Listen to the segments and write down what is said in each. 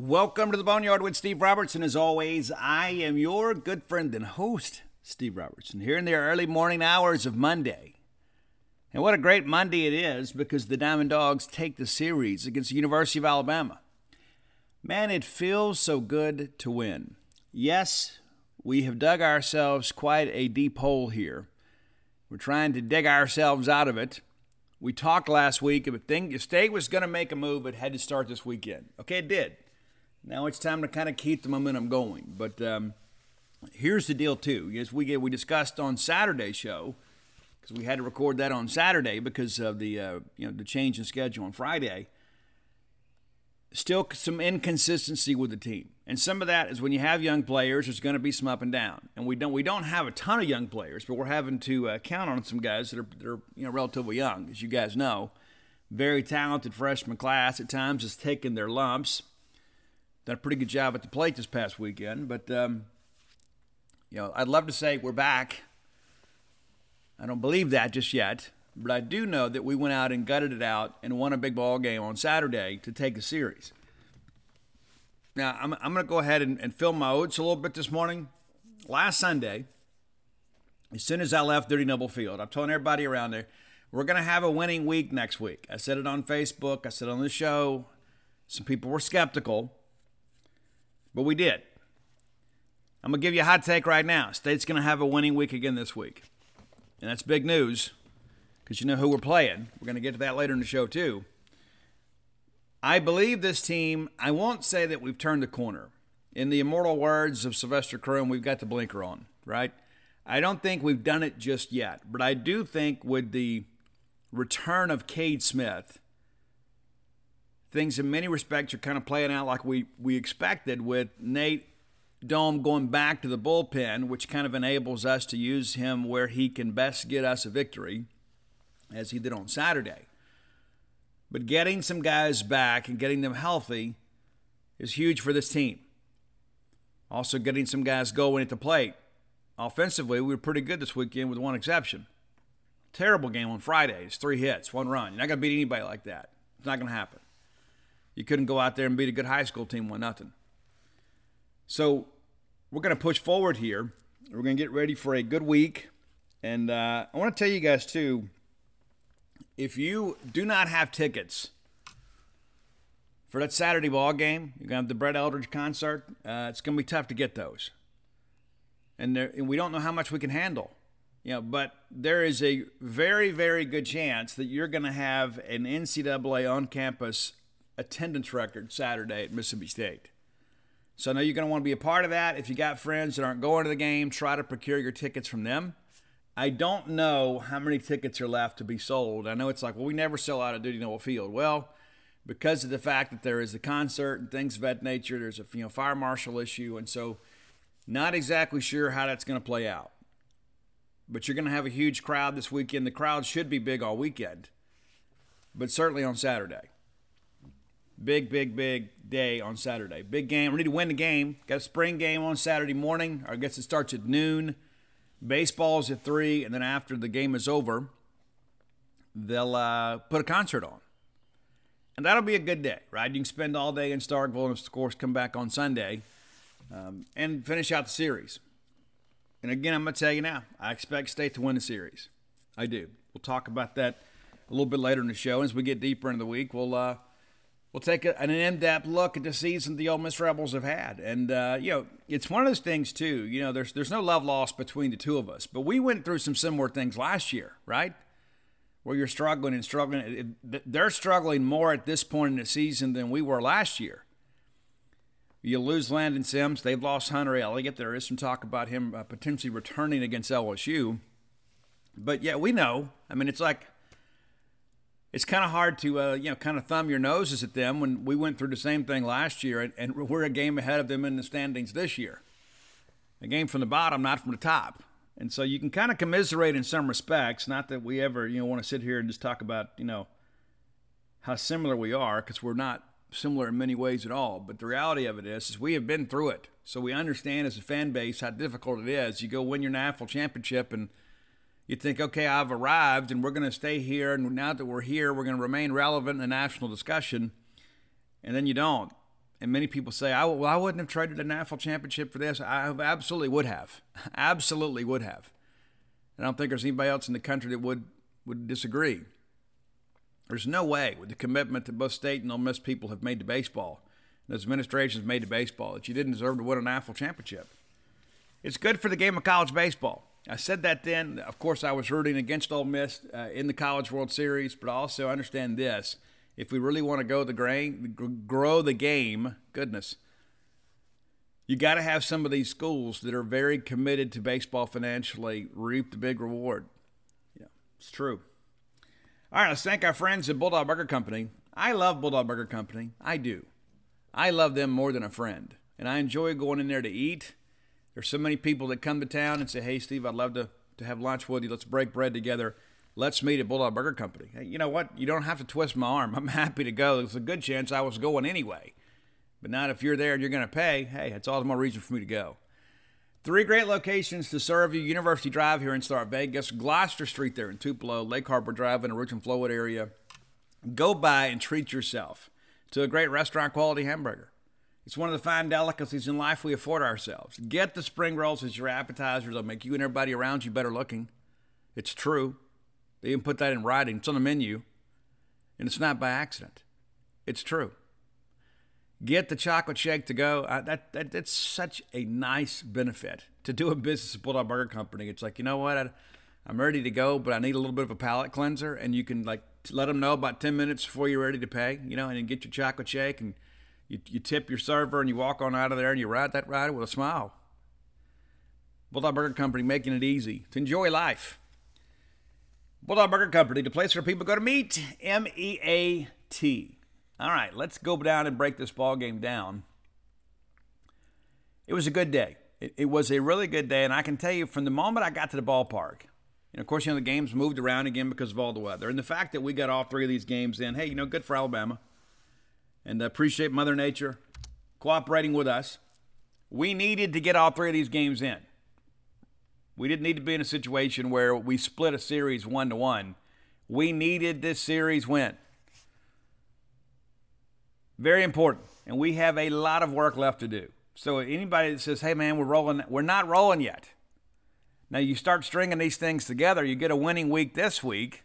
Welcome to the Boneyard with Steve Robertson. As always, I am your good friend and host, Steve Robertson, here in the early morning hours of Monday. And what a great Monday it is because the Diamond Dogs take the series against the University of Alabama. Man, it feels so good to win. Yes, we have dug ourselves quite a deep hole here. We're trying to dig ourselves out of it. We talked last week if, thing, if State was going to make a move, it had to start this weekend. Okay, it did. Now it's time to kind of keep the momentum going. But um, here's the deal, too. As we get, we discussed on Saturday's show, because we had to record that on Saturday because of the uh, you know the change in schedule on Friday still some inconsistency with the team. And some of that is when you have young players, there's going to be some up and down. And we don't we don't have a ton of young players, but we're having to uh, count on some guys that are, that are you know relatively young, as you guys know. Very talented freshman class at times has taken their lumps. Done a pretty good job at the plate this past weekend, but um, you know I'd love to say we're back. I don't believe that just yet. But I do know that we went out and gutted it out and won a big ball game on Saturday to take the series. Now, I'm, I'm going to go ahead and, and fill my oats a little bit this morning. Last Sunday, as soon as I left Dudy Noble Field, I'm telling everybody around there, we're going to have a winning week next week. I said it on Facebook, I said it on the show. Some people were skeptical, but we did. I'm going to give you a hot take right now. State's going to have a winning week again this week. And that's big news because you know who we're playing. We're going to get to that later in the show, too. I believe this team, I won't say that we've turned the corner. In the immortal words of Sylvester Croom, we've got the blinker on, right? I don't think we've done it just yet, but I do think with the return of Cade Smith, things in many respects are kind of playing out like we, we expected with Nate Dohm going back to the bullpen, which kind of enables us to use him where he can best get us a victory as he did on Saturday. But getting some guys back and getting them healthy is huge for this team. Also, getting some guys going at the plate. Offensively, we were pretty good this weekend with one exception. Terrible game on Friday. It's three hits, one run. You're not going to beat anybody like that. It's not going to happen. You couldn't go out there and beat a good high school team one nothing. So we're going to push forward here. We're going to get ready for a good week. And uh, I want to tell you guys, too, if you do not have tickets for that Saturday ball game, you're gonna have the Brett Eldredge concert. Uh, it's gonna be tough to get those, and, there, and we don't know how much we can handle. You know, but there is a very, very good chance that you're going to have an NCAA on-campus attendance record Saturday at Mississippi State. So I know you're going to want to be a part of that. If you got friends that aren't going to the game, try to procure your tickets from them. I don't know how many tickets are left to be sold. I know it's like, well, we never sell out at Dudy Noble Field. Well, because of the fact that there is a concert and things of that nature, there's a you know fire marshal issue, and so not exactly sure how that's going to play out. But you're going to have a huge crowd this weekend. The crowd should be big all weekend, but certainly on Saturday. Big, big, big day on Saturday. Big game. We need to win the game. Got a spring game on Saturday morning. I guess it starts at noon. Baseball's at three, and then after the game is over, they'll uh, put a concert on. And that'll be a good day, right? You can spend all day in Starkville and, of course, come back on Sunday um, and finish out the series. And again, I'm going to tell you now, I expect State to win the series. I do. We'll talk about that a little bit later in the show. As we get deeper into the week, we'll uh, we'll take a, an in-depth look at the season the Ole Miss Rebels have had, and uh, you know it's one of those things too. You know, there's there's no love lost between the two of us, but we went through some similar things last year, right? Where you're struggling and struggling. They're struggling more at this point in the season than we were last year. You lose Landon Sims. They've lost Hunter Elliott. There is some talk about him uh, potentially returning against LSU. But yeah, we know. I mean, it's like it's kind of hard to uh, you know kind of thumb your noses at them when we went through the same thing last year and, and, we're a game ahead of them in the standings this year. A game from the bottom not from the top. And so you can kind of commiserate in some respects not that we ever you know want to sit here and just talk about you know how similar we are because we're not similar in many ways at all. But the reality of it is is we have been through it. So we understand as a fan base how difficult it is. You go win your national championship and you think, okay, I've arrived and we're going to stay here. And now that we're here, we're going to remain relevant in the national discussion. And then you don't. and many people say, I, well, I wouldn't have traded a national championship for this. I absolutely would have. absolutely would have. And I don't think there's anybody else in the country that would, would disagree. There's no way, with the commitment that both state and Ole Miss people have made to baseball, and those administrations made to baseball, that you didn't deserve to win a national championship. It's good for the game of college baseball. I said that then. Of course, I was rooting against Ole Miss uh, in the College World Series, but also understand this if we really want to go the grain, grow the game, goodness, you got to have some of these schools that are very committed to baseball financially reap the big reward. Yeah, it's true. All right, let's thank our friends at Bulldog Burger Company. I love Bulldog Burger Company. I do. I love them more than a friend, and I enjoy going in there to eat. There's so many people that come to town and say, "Hey, Steve, I'd love to to have lunch with you. Let's break bread together." let's meet at Bulldog Burger Company. Hey, you know what? You don't have to twist my arm. I'm happy to go. There's a good chance I was going anyway. But not if you're there and you're going to pay. Hey, it's all the more reason for me to go. Three great locations to serve you University Drive here in Star Vegas, Gloster Street there in Tupelo, Lake Harbor Drive in the Richmond Flowood area. Go by and treat yourself to a great restaurant quality hamburger. It's one of the fine delicacies in life we afford ourselves. Get the spring rolls as your appetizers. They'll make you and everybody around you better looking. It's true. They even put that in writing. It's on the menu, and it's not by accident. It's true. Get the chocolate shake to go. I, that, that that's such a nice benefit to do a business at Bulldog Burger Company. It's like you know what, I, I'm ready to go, but I need a little bit of a palate cleanser, and you can like let them know about ten minutes before you're ready to pay. You know, and get your chocolate shake, and you, you tip your server, and you walk on out of there, and you ride that ride with a smile. Bulldog Burger Company making it easy to enjoy life. Bulldog Burger Company, the place where people go to meet. M E A T. All right, let's go down and break this ball game down. It was a good day. It, it, was a really good day, and I can tell you from the moment I got to the ballpark, and of course, you know the games moved around again because of all the weather, and the fact that we got all three of these games in. Hey, you know, good for Alabama, and appreciate Mother Nature cooperating with us. We needed to get all three of these games in. We didn't need to be in a situation where we split a series one to one. We needed this series win. Very important. And we have a lot of work left to do. So anybody that says, hey man, we're rolling, we're not rolling yet. Now you start stringing these things together, you get a winning week this week.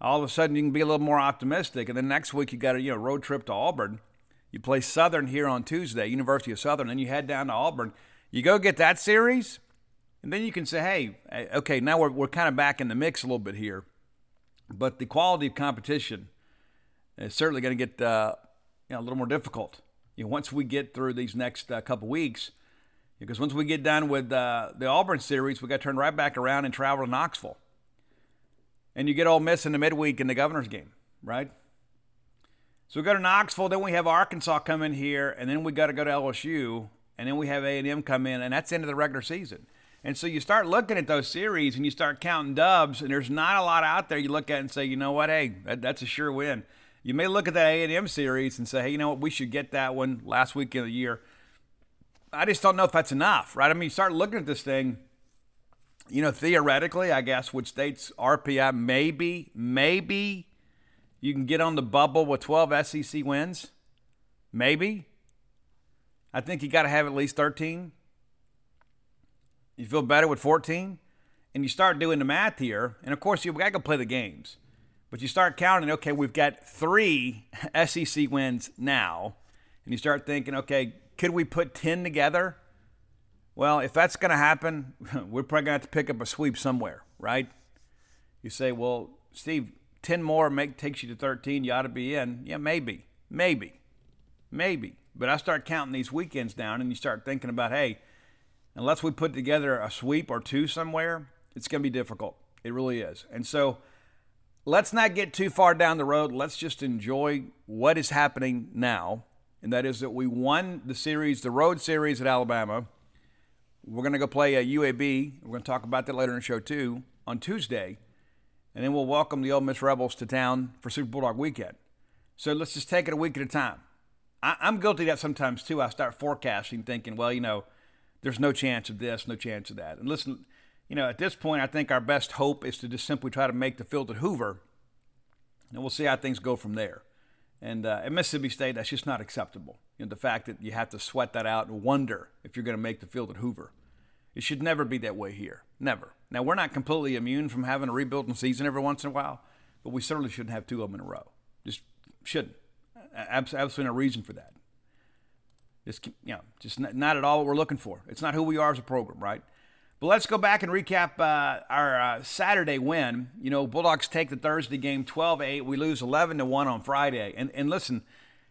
All of a sudden you can be a little more optimistic. And then next week you got a you know, road trip to Auburn. You play Southern here on Tuesday, University of Southern, and you head down to Auburn. You go get that series, and then you can say, hey, eh, okay, now we're, we're kind of back in the mix a little bit here. But the quality of competition is certainly going to get uh, you know, a little more difficult. You know, once we get through these next uh, couple weeks, because once we get done with uh, the Auburn series, we got to turn right back around and travel to Knoxville. And you get Ole Miss in the midweek in the governor's game, right? So we go to Knoxville, then we have Arkansas come in here, and then we got to go to LSU, and then we have A&M come in, and that's the end of the regular season. And so you start looking at those series and you start counting dubs, and there's not a lot out there you look at and say, you know what, hey, that, that's a sure win. You may look at that A&M series and say, hey, you know what, we should get that one last week of the year. I just don't know if that's enough, right? I mean, you start looking at this thing, you know, theoretically, I guess, with states RPI, maybe, maybe you can get on the bubble with 12 SEC wins. Maybe. I think you got to have at least 13. You feel better with 14? And you start doing the math here. And of course, you got to play the games. But you start counting, okay, we've got three SEC wins now. And you start thinking, okay, could we put 10 together? Well, if that's going to happen, we're probably going to have to pick up a sweep somewhere, right? You say, well, Steve, 10 more make takes you to 13. You ought to be in. Yeah, maybe, maybe, maybe. But I start counting these weekends down, and you start thinking about, hey, unless we put together a sweep or two somewhere, it's going to be difficult. It really is. And so let's not get too far down the road. Let's just enjoy what is happening now. And that is that we won the series, the road series at Alabama. We're going to go play a UAB. We're going to talk about that later in the show, too, on Tuesday. And then we'll welcome the Ole Miss Rebels to town for Super Bulldog weekend. So let's just take it a week at a time. I, am guilty of that sometimes, too. I start forecasting, thinking, well, you know, there's no chance of this, no chance of that. And listen, you know, at this point, I think our best hope is to just simply try to make the field at Hoover, and we'll see how things go from there. And uh, at Mississippi State, that's just not acceptable. You know, the fact that you have to sweat that out and wonder if you're going to make the field at Hoover. It should never be that way here. Never. Now, we're not completely immune from having a rebuilding season every once in a while, but we certainly shouldn't have two of them in a row. Just shouldn't. Absolutely no reason for that. Just, you know, just not at all what we're looking for. It's not who we are as a program, right? But let's go back and recap uh, our uh, Saturday win. You know, Bulldogs take the Thursday game 12 8. We lose 11 to 1 on Friday. And, and listen,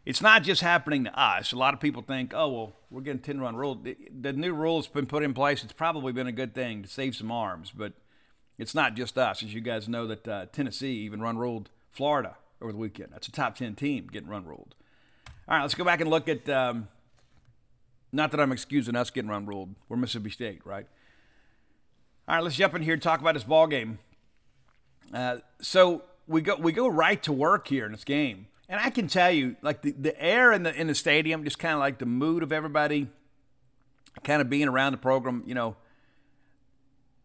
it's not just happening to us. A lot of people think, oh, well, we're getting 10 run rule. The new rule has been put in place. It's probably been a good thing to save some arms, but it's not just us. As you guys know, that uh, Tennessee even run ruled Florida over the weekend. That's a top 10 team getting run ruled. All right, let's go back and look at. Um, not that I'm excusing us getting run ruled. We're Mississippi State, right? All right, let's jump in here and talk about this ball game. Uh, so we go we go right to work here in this game. And I can tell you, like the, the air in the in the stadium, just kind of like the mood of everybody, kind of being around the program. You know,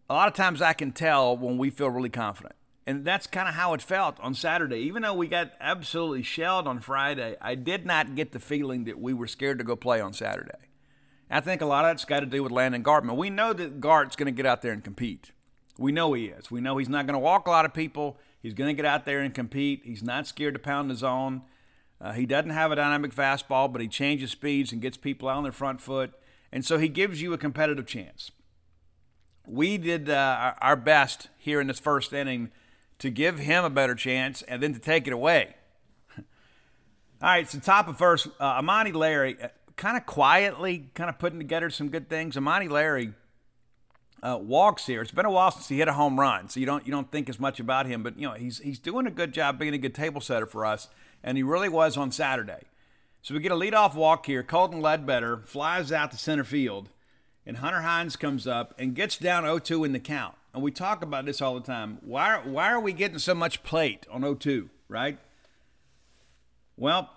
a lot of times I can tell when we feel really confident, and that's kind of how it felt on Saturday. Even though we got absolutely shelled on Friday, I did not get the feeling that we were scared to go play on Saturday. I think a lot of that's got to do with Landon Gartman. We know that Gart's going to get out there and compete. We know he is. We know he's not going to walk a lot of people. He's going to get out there and compete. He's not scared to pound the zone. Uh, he doesn't have a dynamic fastball, but he changes speeds and gets people out on their front foot. And so he gives you a competitive chance. We did uh, our best here in this first inning to give him a better chance and then to take it away. All right, so top of first, uh, Amani Larry, uh, kind of quietly, kind of putting together some good things. Amani Larry uh, walks here. It's been a while since he hit a home run, so you don't you don't think as much about him. But you know he's he's doing a good job being a good table setter for us, and he really was on Saturday. So we get a leadoff walk here. Colton Ledbetter flies out to center field, and Hunter Hines comes up and gets down 0-2 in the count. And we talk about this all the time. Why why are we getting so much plate on 0-2, right? Well,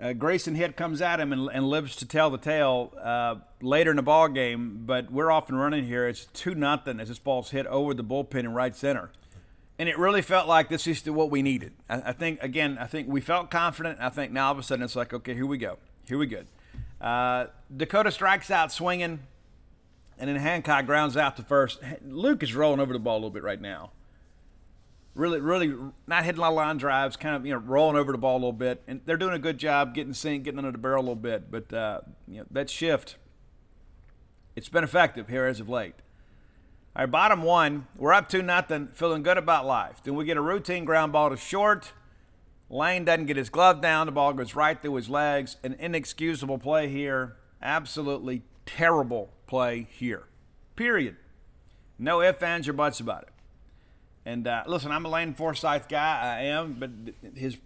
uh, Grayson Hitt comes at him and, and, lives to tell the tale uh, later in the ball game. But we're off and running here. It's two nothing as this ball's hit over the bullpen in right center, and it really felt like this is what we needed. I, I think again, I think we felt confident. I think now all of a sudden it's like, okay, here we go, here we go. Uh, Dakota strikes out swinging, and then Hancock grounds out to first. Luke is rolling over the ball a little bit right now really, really not hitting a lot of line drives, kind of you know rolling over the ball a little bit, and they're doing a good job getting sink, getting under the barrel a little bit. But uh, you know that shift, it's been effective here as of late. All right, bottom one, we're up to nothing, feeling good about life. Then we get a routine ground ball to short. Lane doesn't get his glove down. The ball goes right through his legs. An inexcusable play here. Absolutely terrible play here. Period. No ifs, ands, or buts about it. And uh, listen, I'm a Lane Forsyth guy. I am, but his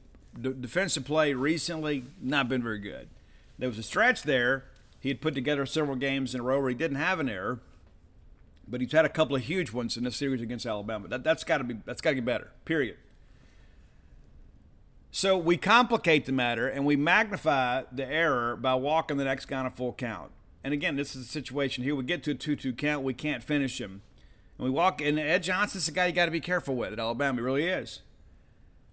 d- defensive play recently not been very good. There was a stretch there. He had put together several games in a row where he didn't have an error, but he's had a couple of huge ones in this series against Alabama. That, that's got to be that's got to get better. Period. So we complicate the matter and we magnify the error by walking the next guy on a full count. And again, this is a situation here. We get to a 2 2 count, we can't finish him. And we walk, and Ed Johnson's the guy you got to be careful with at Alabama. He really is.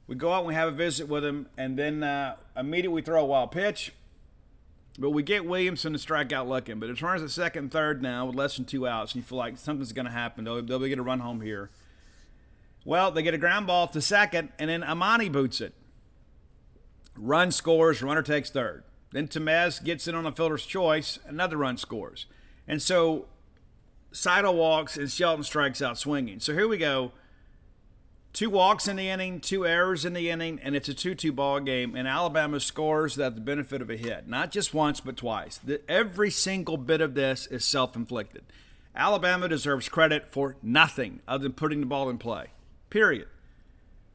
We go out and we have a visit with him, and then uh, immediately we throw a wild pitch. But we get Williamson to strike out looking. But it turns at second third now with less than two outs, and you feel like something's going to happen. They'll, they'll get a run home here. Well, they get a ground ball to second, and then Amani boots it. Run scores, runner takes third. Then Tamez gets in on a fielder's choice, another run scores. And so Seidel walks and Shelton strikes out swinging. So here we go. Two walks in the inning, two errors in the inning, and it's a 2 2 ball game. And Alabama scores that the benefit of a hit. Not just once, but twice. The, every single bit of this is self inflicted. Alabama deserves credit for nothing other than putting the ball in play. Period.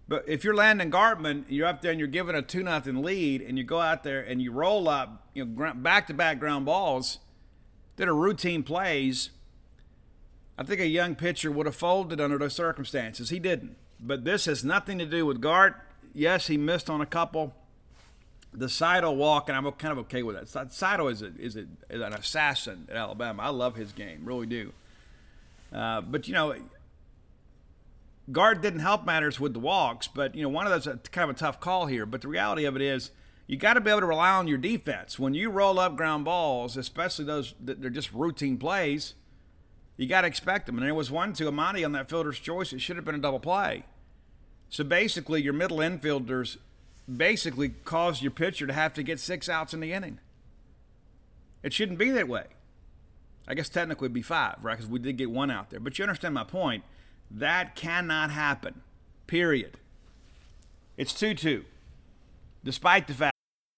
But if you're Landon Gartman, you're up there and you're given a 2 0 lead, and you go out there and you roll up you know, back to back ground balls that are routine plays I think a young pitcher would have folded under those circumstances. He didn't. But this has nothing to do with Gart. Yes, he missed on a couple. The Seidel walk, and I'm kind of okay with that. Seidel is, a, is, a, is an assassin at Alabama. I love his game, really do. Uh, but, you know, Gart didn't help matters with the walks, but, you know, one of those, kind of a tough call here. But the reality of it is, you got to be able to rely on your defense. When you roll up ground balls, especially those that they're just routine plays, you got to expect them. And there was one to Amani on that fielder's choice. It should have been a double play. So basically, your middle infielders basically caused your pitcher to have to get six outs in the inning. It shouldn't be that way. I guess technically it'd be five, right? Because we did get one out there. But you understand my point. That cannot happen. Period. It's 2 2. Despite the fact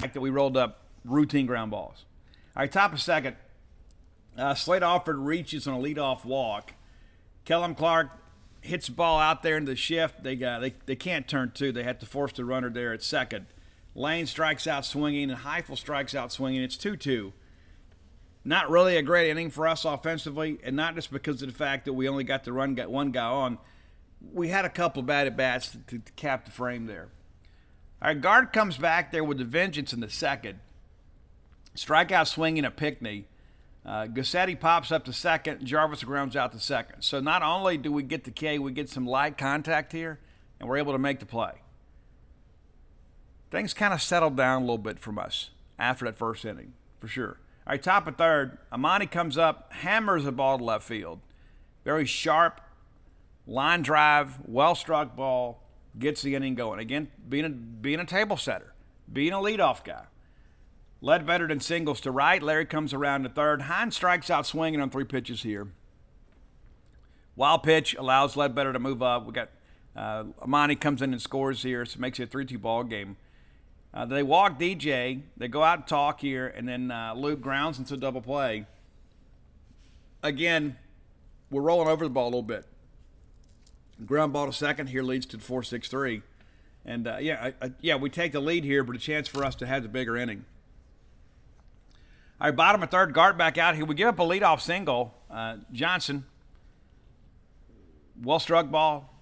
that we rolled up routine ground balls. All right, top of second. Uh, Slade Alford reaches on a leadoff walk. Kellum Clark hits the ball out there in the shift. They, got, they, they can't turn two. They have to force the runner there at second. Lane strikes out swinging, and Heifel strikes out swinging. It's 2 2. Not really a great inning for us offensively, and not just because of the fact that we only got to run got one guy on. We had a couple bad at bats to, to cap the frame there. Our guard comes back there with the vengeance in the second. Strikeout swinging a Pinckney. Uh, Guscette pops up to second. Jarvis grounds out to second. So not only do we get the K, we get some light contact here, and we're able to make the play. Things kind of settled down a little bit from us after that first inning, for sure. All right, top of third. Amani comes up, hammers a ball to left field. Very sharp, line drive, well struck ball gets the inning going. Again, being a, being a table setter, being a leadoff guy. Ledbetter than singles to right. Larry comes around to third. Hines strikes out swinging on three pitches here. Wild pitch allows Ledbetter to move up. We got uh, Amani comes in and scores here, so it makes it a 3 2 ball game. Uh, they walk DJ. They go out and talk here, and then uh, Luke grounds into double play. Again, we're rolling over the ball a little bit. Ground ball to second here leads to four six three, and uh, yeah, I, I, yeah, we take the lead here, but a chance for us to have the bigger inning. All right, bottom of third, Gart back out here. We give up a leadoff single. Uh, Johnson, well struck ball,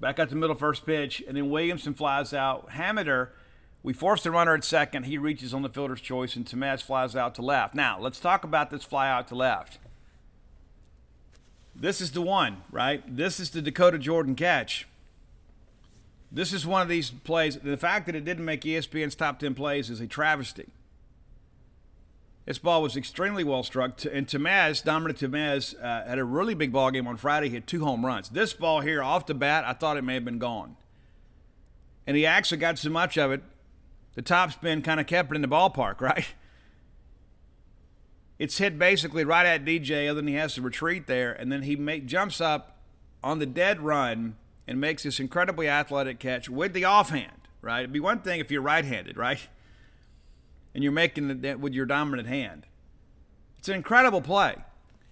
back out the middle first pitch, and then Williamson flies out. Hammeder, we force the runner at second. He reaches on the fielder's choice, and Tamez flies out to left. Now, let's talk about this fly out to left. This is the one, right? This is the Dakota Jordan catch. This is one of these plays. The fact that it didn't make ESPN's top 10 plays is a travesty. This ball was extremely well struck. And Tamez, Dominic Tamez, uh, had a really big ball game on Friday. He had two home runs. This ball here, off the bat, I thought it may have been gone. And he actually got so much of it, the top spin kind of kept it in the ballpark, right? It's hit basically right at DJ, other than he has to retreat there, and then he make, jumps up on the dead run and makes this incredibly athletic catch with the offhand. Right? It'd be one thing if you're right-handed, right, and you're making it with your dominant hand. It's an incredible play.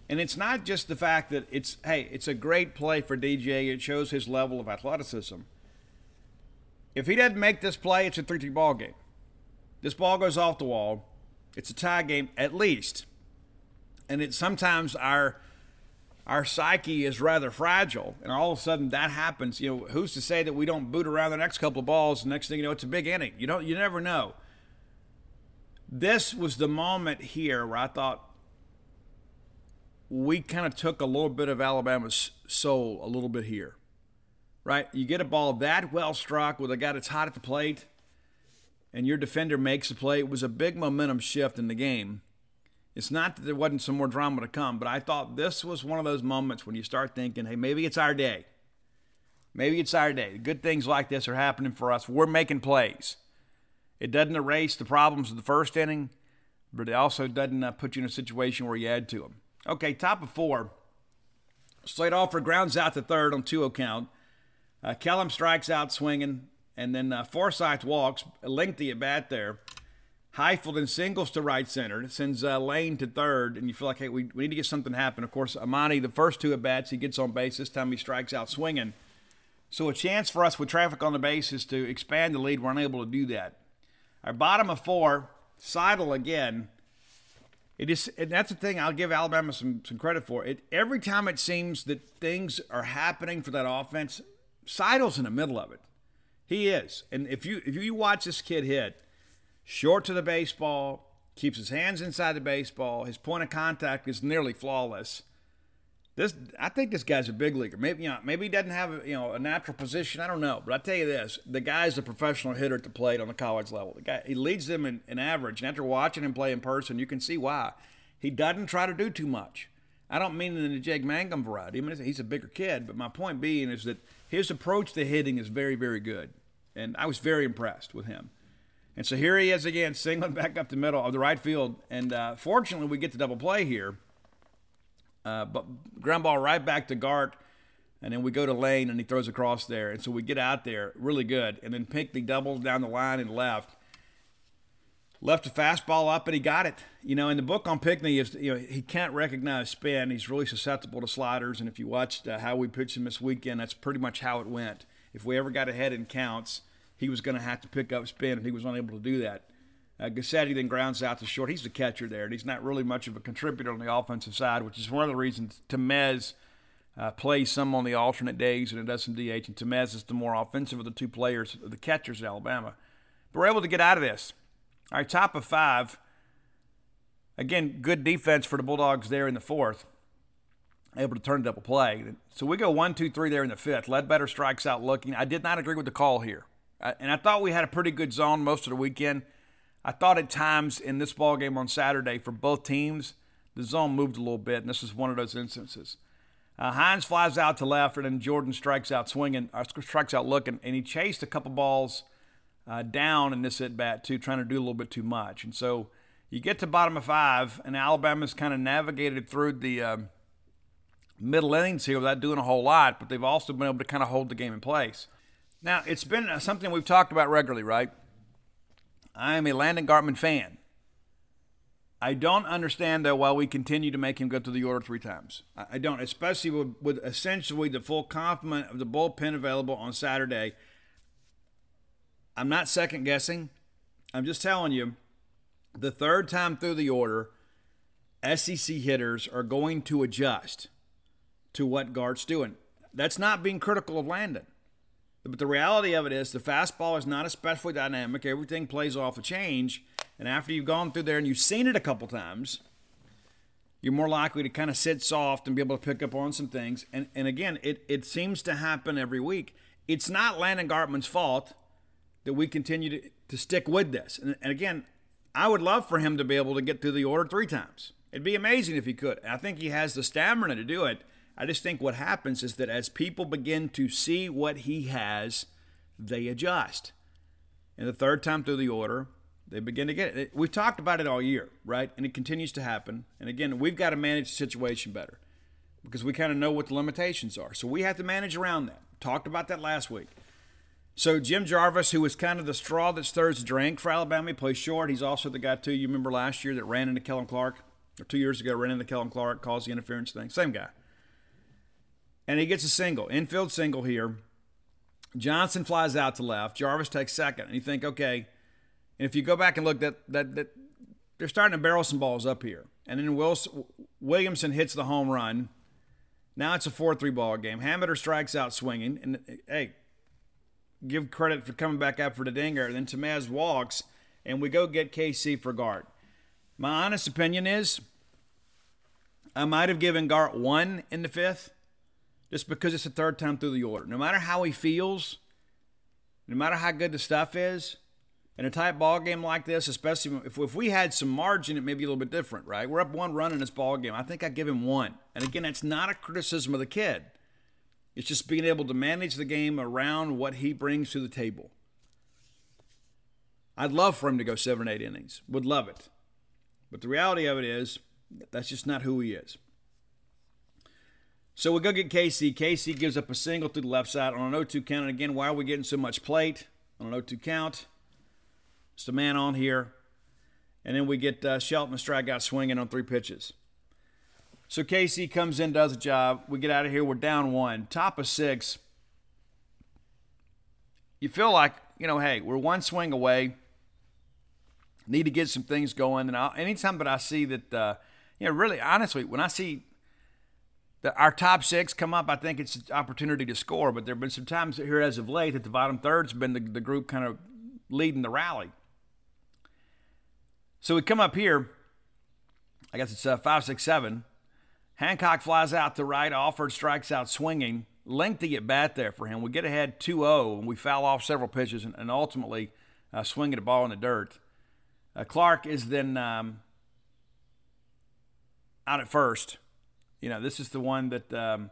And it's not just the fact that it's, hey, it's a great play for DJ. It shows his level of athleticism. If he doesn't make this play, it's a 3 3 ball game. This ball goes off the wall. It's a tie game at least and it sometimes our our psyche is rather fragile, and all of a sudden that happens. You know, who's to say that we don't boot around the next couple of balls? The next thing you know, it's a big inning. You don't, you never know. This was the moment here where I thought we kind of took a little bit of Alabama's soul a little bit here, right? You get a ball that well struck with a guy that's hot at the plate, and your defender makes a play. It was a big momentum shift in the game. It's not that there wasn't some more drama to come, but I thought this was one of those moments when you start thinking, hey, maybe it's our day. Maybe it's our day. Good things like this are happening for us. We're making plays. It doesn't erase the problems of the first inning, but it also doesn't uh, put you in a situation where you add to them. Okay, top of four. Slade Alford grounds out to third on 2 0 count. Uh, Kellum strikes out swinging, and then uh, Forsyth walks, lengthy at bat there. Heifeld and singles to right center. Sends uh, Lane to third, and you feel like, hey, we, we need to get something happen. Of course, Amani, the first two at bats, he gets on base. This time he strikes out swinging. So a chance for us with traffic on the base is to expand the lead. We're unable to do that. Our bottom of four, Seidel again. It is, and that's the thing. I'll give Alabama some some credit for it. Every time it seems that things are happening for that offense, Seidel's in the middle of it. He is, and if you if you watch this kid hit, short to the baseball, keeps his hands inside the baseball. His point of contact is nearly flawless. This, I think this guy's a big leaguer. Maybe you know, maybe he doesn't have you know a natural position. I don't know, but I tell you this: the guy's a professional hitter at the plate on the college level. The guy he leads them in, in average, and after watching him play in person, you can see why. He doesn't try to do too much. I don't mean in the Jake Mangum variety. I mean he's a bigger kid, but my point being is that his approach to hitting is very, very good, and I was very impressed with him. And so here he is again, singling back up the middle of the right field, and uh, fortunately we get the double play here uh, but ground ball right back to Gart, and then we go to Lane, and he throws across there. And so we get out there really good. And then Pinckney doubles down the line and left. Left a fastball up, and he got it. You know, in the book on Pinckney, is you know he can't recognize spin. He's really susceptible to sliders. And if you watched uh, how we pitched him this weekend, that's pretty much how it went. If we ever got ahead in counts, he was going to have to pick up spin, and he was unable to do that. Uh, Guscette then grounds out to short. He's the catcher there, and he's not really much of a contributor on the offensive side, which is one of the reasons Tamez uh, plays some on the alternate days and it does some DH. And Tamez is the more offensive of the two players, the catchers at Alabama. But we're able to get out of this. Our top of five. Again, good defense for the Bulldogs there in the fourth. Able to turn double play. So we go one, two, three there in the fifth. Ledbetter strikes out looking. I did not agree with the call here. And I thought we had a pretty good zone most of the weekend. I thought at times in this ball game on Saturday for both teams, the zone moved a little bit, and this is one of those instances. Uh, Hines flies out to left, and then Jordan strikes out swinging, uh, strikes out looking, and he chased a couple balls uh, down in this at bat too, trying to do a little bit too much. And so you get to bottom of five, and Alabama's kind of navigated through the uh, middle innings here without doing a whole lot, but they've also been able to kind of hold the game in place. Now it's been something we've talked about regularly, right? I am a Landon Gartman fan. I don't understand, though, why we continue to make him go through the order three times. I don't, especially with, with essentially the full complement of the bullpen available on Saturday. I'm not second guessing. I'm just telling you, the third time through the order, SEC hitters are going to adjust to what Gart's doing. That's not being critical of Landon. But the reality of it is the fastball is not especially dynamic. Everything plays off a change. And after you've gone through there and you've seen it a couple times, you're more likely to kind of sit soft and be able to pick up on some things. And, and again, it, it seems to happen every week. It's not Landon Gartman's fault that we continue to, to stick with this. And, and again, I would love for him to be able to get through the order three times. It'd be amazing if he could. I think he has the stamina to do it. I just think what happens is that as people begin to see what he has, they adjust. And the third time through the order, they begin to get it. We've talked about it all year, right? And it continues to happen. And again, we've got to manage the situation better because we kind of know what the limitations are. So we have to manage around that. Talked about that last week. So Jim Jarvis, who was kind of the straw that stirs the drink for Alabama, he plays short. He's also the guy too. You remember last year that ran into Kellum Clark, or two years ago ran into Kellum Clark, caused the interference thing. Same guy and he gets a single, infield single here. Johnson flies out to left. Jarvis takes second, and you think, okay. And if you go back and look, that that that they're starting to barrel some balls up here, and then Wilson, Williamson hits the home run. Now it's a four-three ball game. Hameter strikes out swinging, and hey, give credit for coming back out for the dinger. Then Tamez walks, and we go get KC for Gart. My honest opinion is, I might have given Gart one in the fifth just because it's the third time through the order. No matter how he feels, no matter how good the stuff is, in a tight ball game like this, especially if, if we had some margin, it may be a little bit different, right? We're up one run in this ball game. I think I give him one. And again, that's not a criticism of the kid. It's just being able to manage the game around what he brings to the table. I'd love for him to go seven, eight innings. Would love it. But the reality of it is, that's just not who he is. So we go get KC. KC gives up a single to the left side on an 0 2 count. And again, why are we getting so much plate on an 0 2 count? Just a man on here. And then we get uh, Shelton a strikeout swinging on three pitches. So KC comes in, does a job. We get out of here. We're down one, top of six. You feel like, you know, hey, we're one swing away. Need to get some things going. And I'll, anytime that I see that, uh, you know, really, honestly, when I see the, our top six come up, I think it's an opportunity to score. But there have been some times here as of late that the bottom third's been the, the group kind of leading the rally. So we come up here. I guess it's uh, five, six, seven. Hancock flies out to right. Alford strikes out swinging. Lengthy at bat there for him. We get ahead 2 0, and we foul off several pitches and, and ultimately uh, swinging a ball in the dirt. Uh, Clark is then um, out at first. You know, this is the one that um,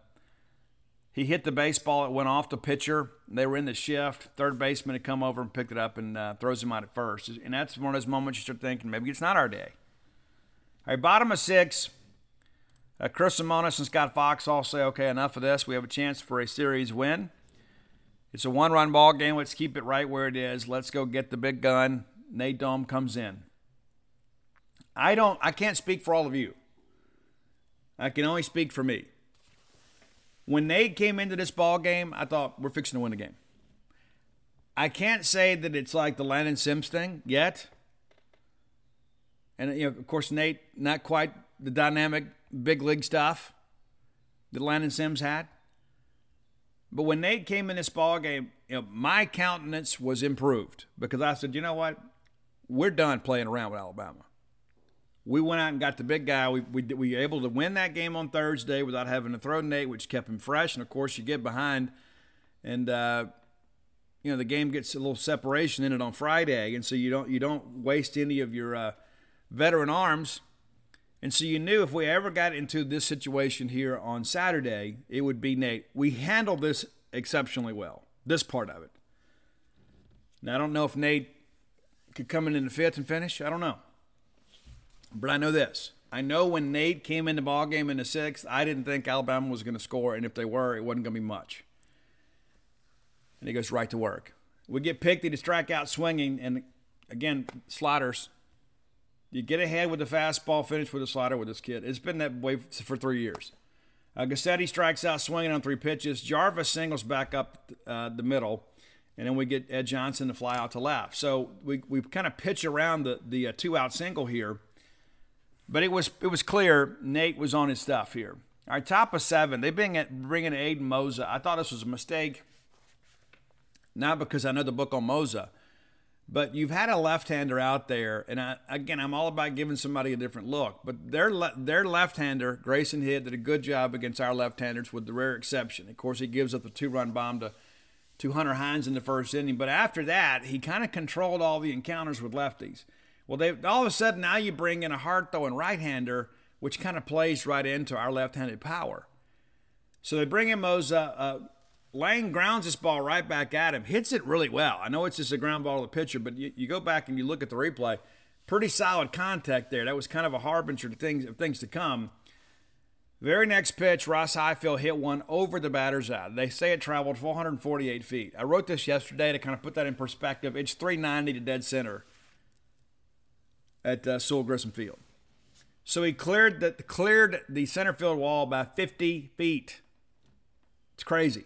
he hit the baseball. It went off the pitcher. They were in the shift. Third baseman had come over and picked it up and uh, throws him out at first. And that's one of those moments you start thinking maybe it's not our day. All right, bottom of six. Uh, Chris Lemonis and Scott Foxhall say, okay, enough of this. We have a chance for a series win. It's a one run ball game. Let's keep it right where it is. Let's go get the big gun. Nate Dohm comes in. I don't I can't speak for all of you. I can only speak for me. When Nate came into this ball game, I thought we're fixing to win the game. I can't say that it's like the Landon Sims thing yet. And you know, of course, Nate not quite the dynamic big league stuff that Landon Sims had. But when Nate came in this ball game, you know, my countenance was improved because I said, you know what, we're done playing around with Alabama. We went out and got the big guy. We, we, we were able to win that game on Thursday without having to throw Nate, which kept him fresh. And of course, you get behind, and uh, you know the game gets a little separation in it on Friday, and so you don't you don't waste any of your uh, veteran arms and so you knew if we ever got into this situation here on Saturday, it would be Nate. We handled this exceptionally well, this part of it. Now, I don't know if Nate could come in in the fifth and finish. I don't know. But I know this. I know when Nate came in the ball game in the sixth, I didn't think Alabama was going to score, and if they were, it wasn't going to be much. And he goes right to work. We get Pinckney to strike out swinging, and again, sliders you get ahead with the fastball, finish with a slider with this kid. It's been that way for three years. Uh, Guscette strikes out swinging on three pitches. Jarvis singles back up uh, the middle, and then we get Ed Johnson to fly out to left. So we, we kind of pitch around the, the uh, two out single here. But it was it was clear Nate was on his stuff here. All right, top of seven. They bring it bringing Aiden Moza. I thought this was a mistake, not because I know the book on Moza, but you've had a left-hander out there, and I, again, I'm all about giving somebody a different look. But their their left-hander, Grayson Hitt, did a good job against our left-handers, with the rare exception. Of course, he gives up the two-run bomb to to Hunter Hines in the first inning. But after that, he kind of controlled all the encounters with lefties. Well, they all of a sudden now you bring in a hard-throwing right-hander, which kind of plays right into our left-handed power. So they bring in Moza. Uh, Lang grounds this ball right back at him, hits it really well. I know it's just a ground ball to the pitcher, but you, you go back and you look at the replay, pretty solid contact there. That was kind of a harbinger of things, of things to come. Very next pitch, Ross Highfield hit one over the batter's eye. They say it traveled 448 feet. I wrote this yesterday to kind of put that in perspective. It's 390 to dead center at uh, Sewell Grissom Field. So he cleared the cleared the center field wall by 50 feet. It's crazy.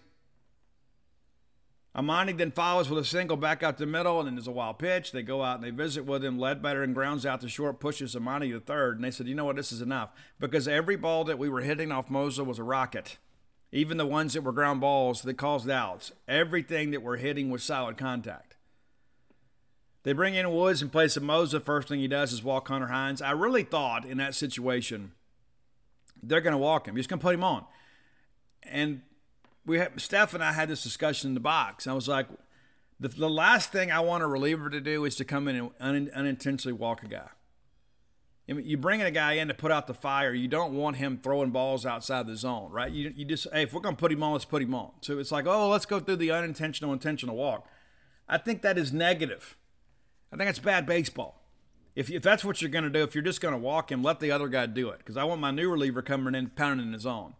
Amani then follows with a single back out the middle, and then there's a wild pitch. They go out and they visit with him. Ledbetter and grounds out the short, pushes Amani to third. And they said, you know what, this is enough. Because every ball that we were hitting off Moza was a rocket. Even the ones that were ground balls that caused outs. Everything that we're hitting was solid contact. They bring in Woods in place of Moza. First thing he does is walk Hunter Hines. I really thought in that situation they're going to walk him. He's going to put him on. And we had, Steph and I had this discussion in the box. I was like, the, the last thing I want a reliever to do is to come in and un, unintentionally walk a guy. I mean, you bring a guy in to put out the fire. You don't want him throwing balls outside the zone, right? You, you just, hey, if we're going to put him on, let's put him on. So it's like, oh, let's go through the unintentional, intentional walk. I think that is negative. I think it's bad baseball. If, if that's what you're going to do, if you're just going to walk him, let the other guy do it. Because I want my new reliever coming in, pounding his own.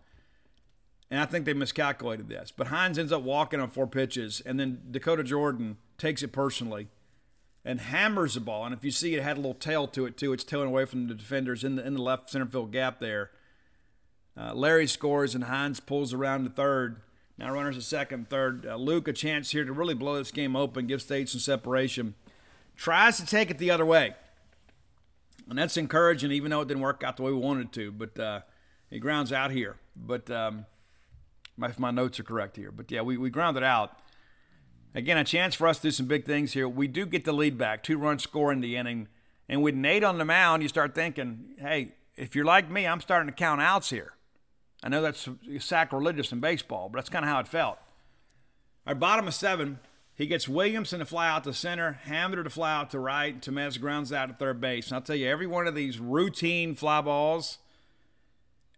And I think they miscalculated this. But Hines ends up walking on four pitches, and then Dakota Jordan takes it personally and hammers the ball. And if you see it had a little tail to it too, it's tailing away from the defenders in the in the left center field gap there. Uh, Larry scores and Hines pulls around the third. Now runners at second, third. Uh, Luke a chance here to really blow this game open, give State some separation. Tries to take it the other way, and that's encouraging, even though it didn't work out the way we wanted to. But uh, he grounds out here. But um, if my notes are correct here, but yeah, we we grounded out. Again, a chance for us to do some big things here. We do get the lead back, two run score in the inning. And with Nate on the mound, you start thinking, hey, if you're like me, I'm starting to count outs here. I know that's sacrilegious in baseball, but that's kind of how it felt. Our bottom of seven, he gets Williamson to fly out to center, Hammer to fly out to right, Tamez grounds out to third base. And I'll tell you, every one of these routine fly balls,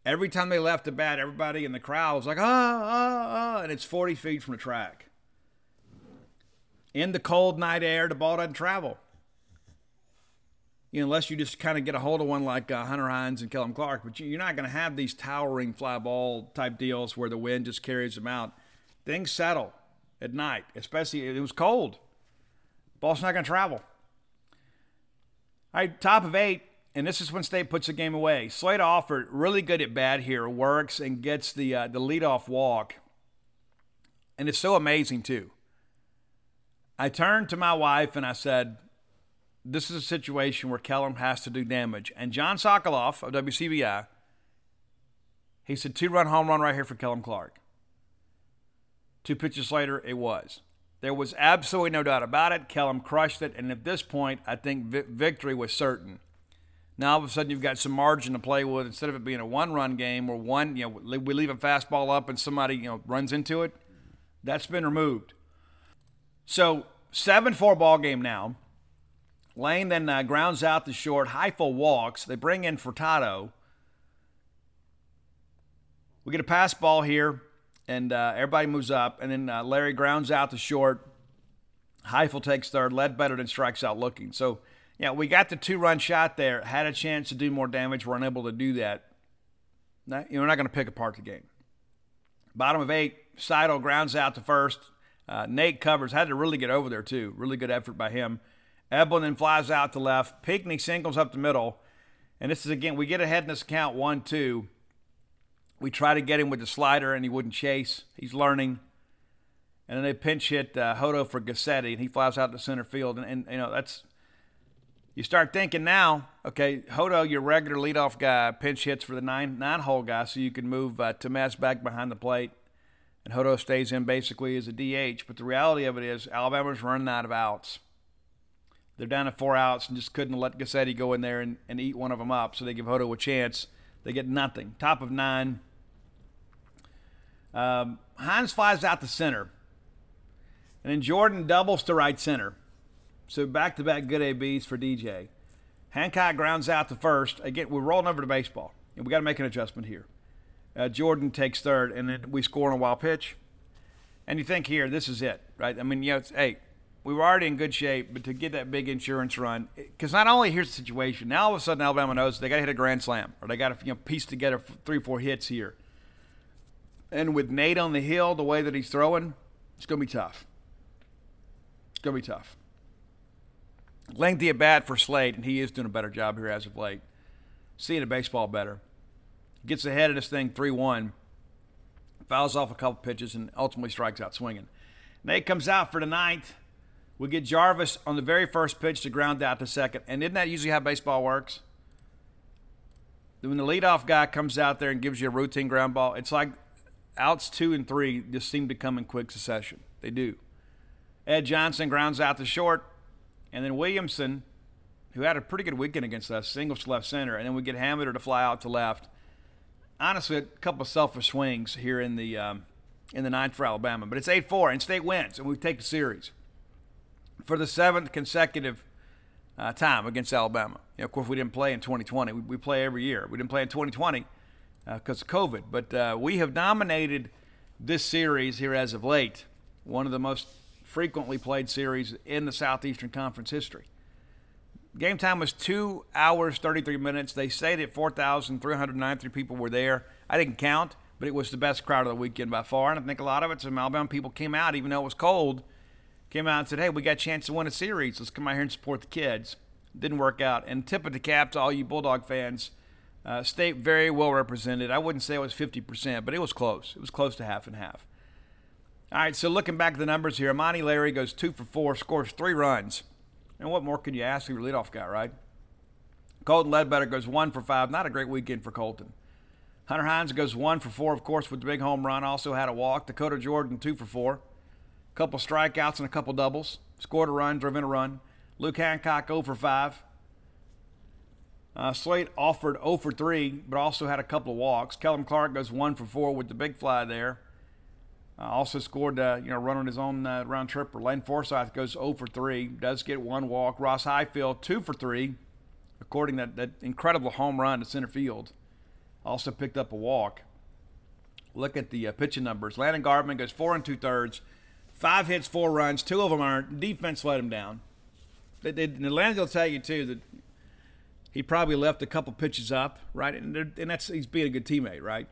every time they left the bat, everybody in the crowd was like, ah, ah, ah, and it's 40 feet from the track in the cold night air, the ball doesn't travel. You know, unless you just kind of get a hold of one like uh, Hunter Hines and Kellum Clark, but you're not going to have these towering fly ball type deals where the wind just carries them out. Things settle at night, especially it was cold. Ball's not going to travel. All right, top of eight, and this is when State puts the game away. Slate Alford really good at bat here, works and gets the uh, the leadoff walk, and it's so amazing too. I turned to my wife and I said, This is a situation where Kellum has to do damage. And John Sokoloff of WCBI, he said, two run home run right here for Kellum Clark. Two pitches later, it was. There was absolutely no doubt about it. Kellum crushed it. And at this point, I think vi- victory was certain. Now all of a sudden you've got some margin to play with instead of it being a one-run game where one, you know, we leave a fastball up and somebody, you know, runs into it. That's been removed. So 7 4 ball game now. Lane then uh, grounds out the short. Highfill walks. They bring in Furtado. We get a pass ball here, and uh, everybody moves up. And then uh, Larry grounds out the short. Highfill takes third. Ledbetter than strikes out looking. So, yeah, we got the two run shot there. Had a chance to do more damage. We're unable to do that. You know, we're not going to pick apart the game. Bottom of eight, Seidel grounds out to first. Uh, Nate covers, had to really get over there too. Really good effort by him. Eblin then flies out to left. Pinckney singles up the middle. And this is again, we get ahead in this count 1 2. We try to get him with the slider and he wouldn't chase. He's learning. And then they pinch hit uh, Hodo for Guscette and he flies out to center field. And, and, you know, that's, you start thinking now, okay, Hodo, your regular leadoff guy, pinch hits for the nine nine hole guy so you can move uh, Tamez back behind the plate and Hodo stays in basically as a DH. But the reality of it is, Alabama's running out of outs. They're down to four outs and just couldn't let Guscette go in there and, and eat one of them up. So they give Hodo a chance. They get nothing. Top of nine. Um, Hines flies out to center. And then Jordan doubles to right center. So back to back good ABs for DJ. Hancock grounds out to first. Again, we're rolling over to baseball. And we got to make an adjustment here. Uh, Jordan takes third, and then we score on a wild pitch. And you think here, this is it, right? I mean, you know, hey, we were already in good shape, but to get that big insurance run, because not only here's the situation, now all of a sudden Alabama knows they got to hit a grand slam, or they got to you know piece together three, four hits here. And with Nate on the hill, the way that he's throwing, it's going to be tough. It's going to be tough. Lengthy at bat for Slate, and he is doing a better job here as of late. Seeing the baseball better gets ahead of this thing 3 1, fouls off a couple pitches, and ultimately strikes out swinging. Nate comes out for the ninth. We get Jarvis on the very first pitch to ground out to second. And isn't that usually how baseball works? When the leadoff guy comes out there and gives you a routine ground ball, it's like outs two and three just seem to come in quick succession. They do. Ed Johnson grounds out to short, and then Williamson, who had a pretty good weekend against us, singles to left center, and then we get Hamilton to fly out to left honestly a couple of selfish swings here in the um, in the ninth for Alabama, but it's eight four and State wins and we take the series for the seventh consecutive uh, time against Alabama. You know, of course, we didn't play in 2020. We, we play every year. We didn't play in 2020 because uh, of COVID, but uh, we have dominated this series here as of late. One of the most frequently played series in the Southeastern Conference history. game time was two hours, 33 minutes. They say that 4,393 people were there. I didn't count, but it was the best crowd of the weekend by far. And I think a lot of it, some Alabama people came out, even though it was cold, came out and said, hey, we got a chance to win a series. Let's come out here and support the kids. Didn't work out. And tip of the cap to all you Bulldog fans. Uh, state very well represented. I wouldn't say it was 50%, but it was close. It was close to half and half. All right, so looking back at the numbers here, Amani Larry goes two for four, scores three runs. And what more could you ask of your leadoff guy, right? Colton Ledbetter goes one for five. Not a great weekend for Colton. Hunter Hines goes one for four, of course, with the big home run. Also had a walk. Dakota Jordan two for four. A couple strikeouts and a couple doubles. Scored a run, drove in a run. Luke Hancock 0 for 5. Uh, Slate Alford 0 for 3, but also had a couple of walks. Kellum Clark goes 1 for 4 with the big fly there. Uh, also scored, uh, you know, run on his own uh, round trip. Lane Forsyth goes 0 for 3, does get one walk. Ross Highfill 2 for 3, according that, that incredible home run to center field. Also picked up a walk. Look at the uh, pitching numbers. Landon Gartman goes 4 and 2 thirds, 5 hits, 4 runs, 2 of them earned. Defense let him down. They, they, Landon will tell you, too, that he probably left a couple pitches up, right? And, and that's he's being a good teammate, right?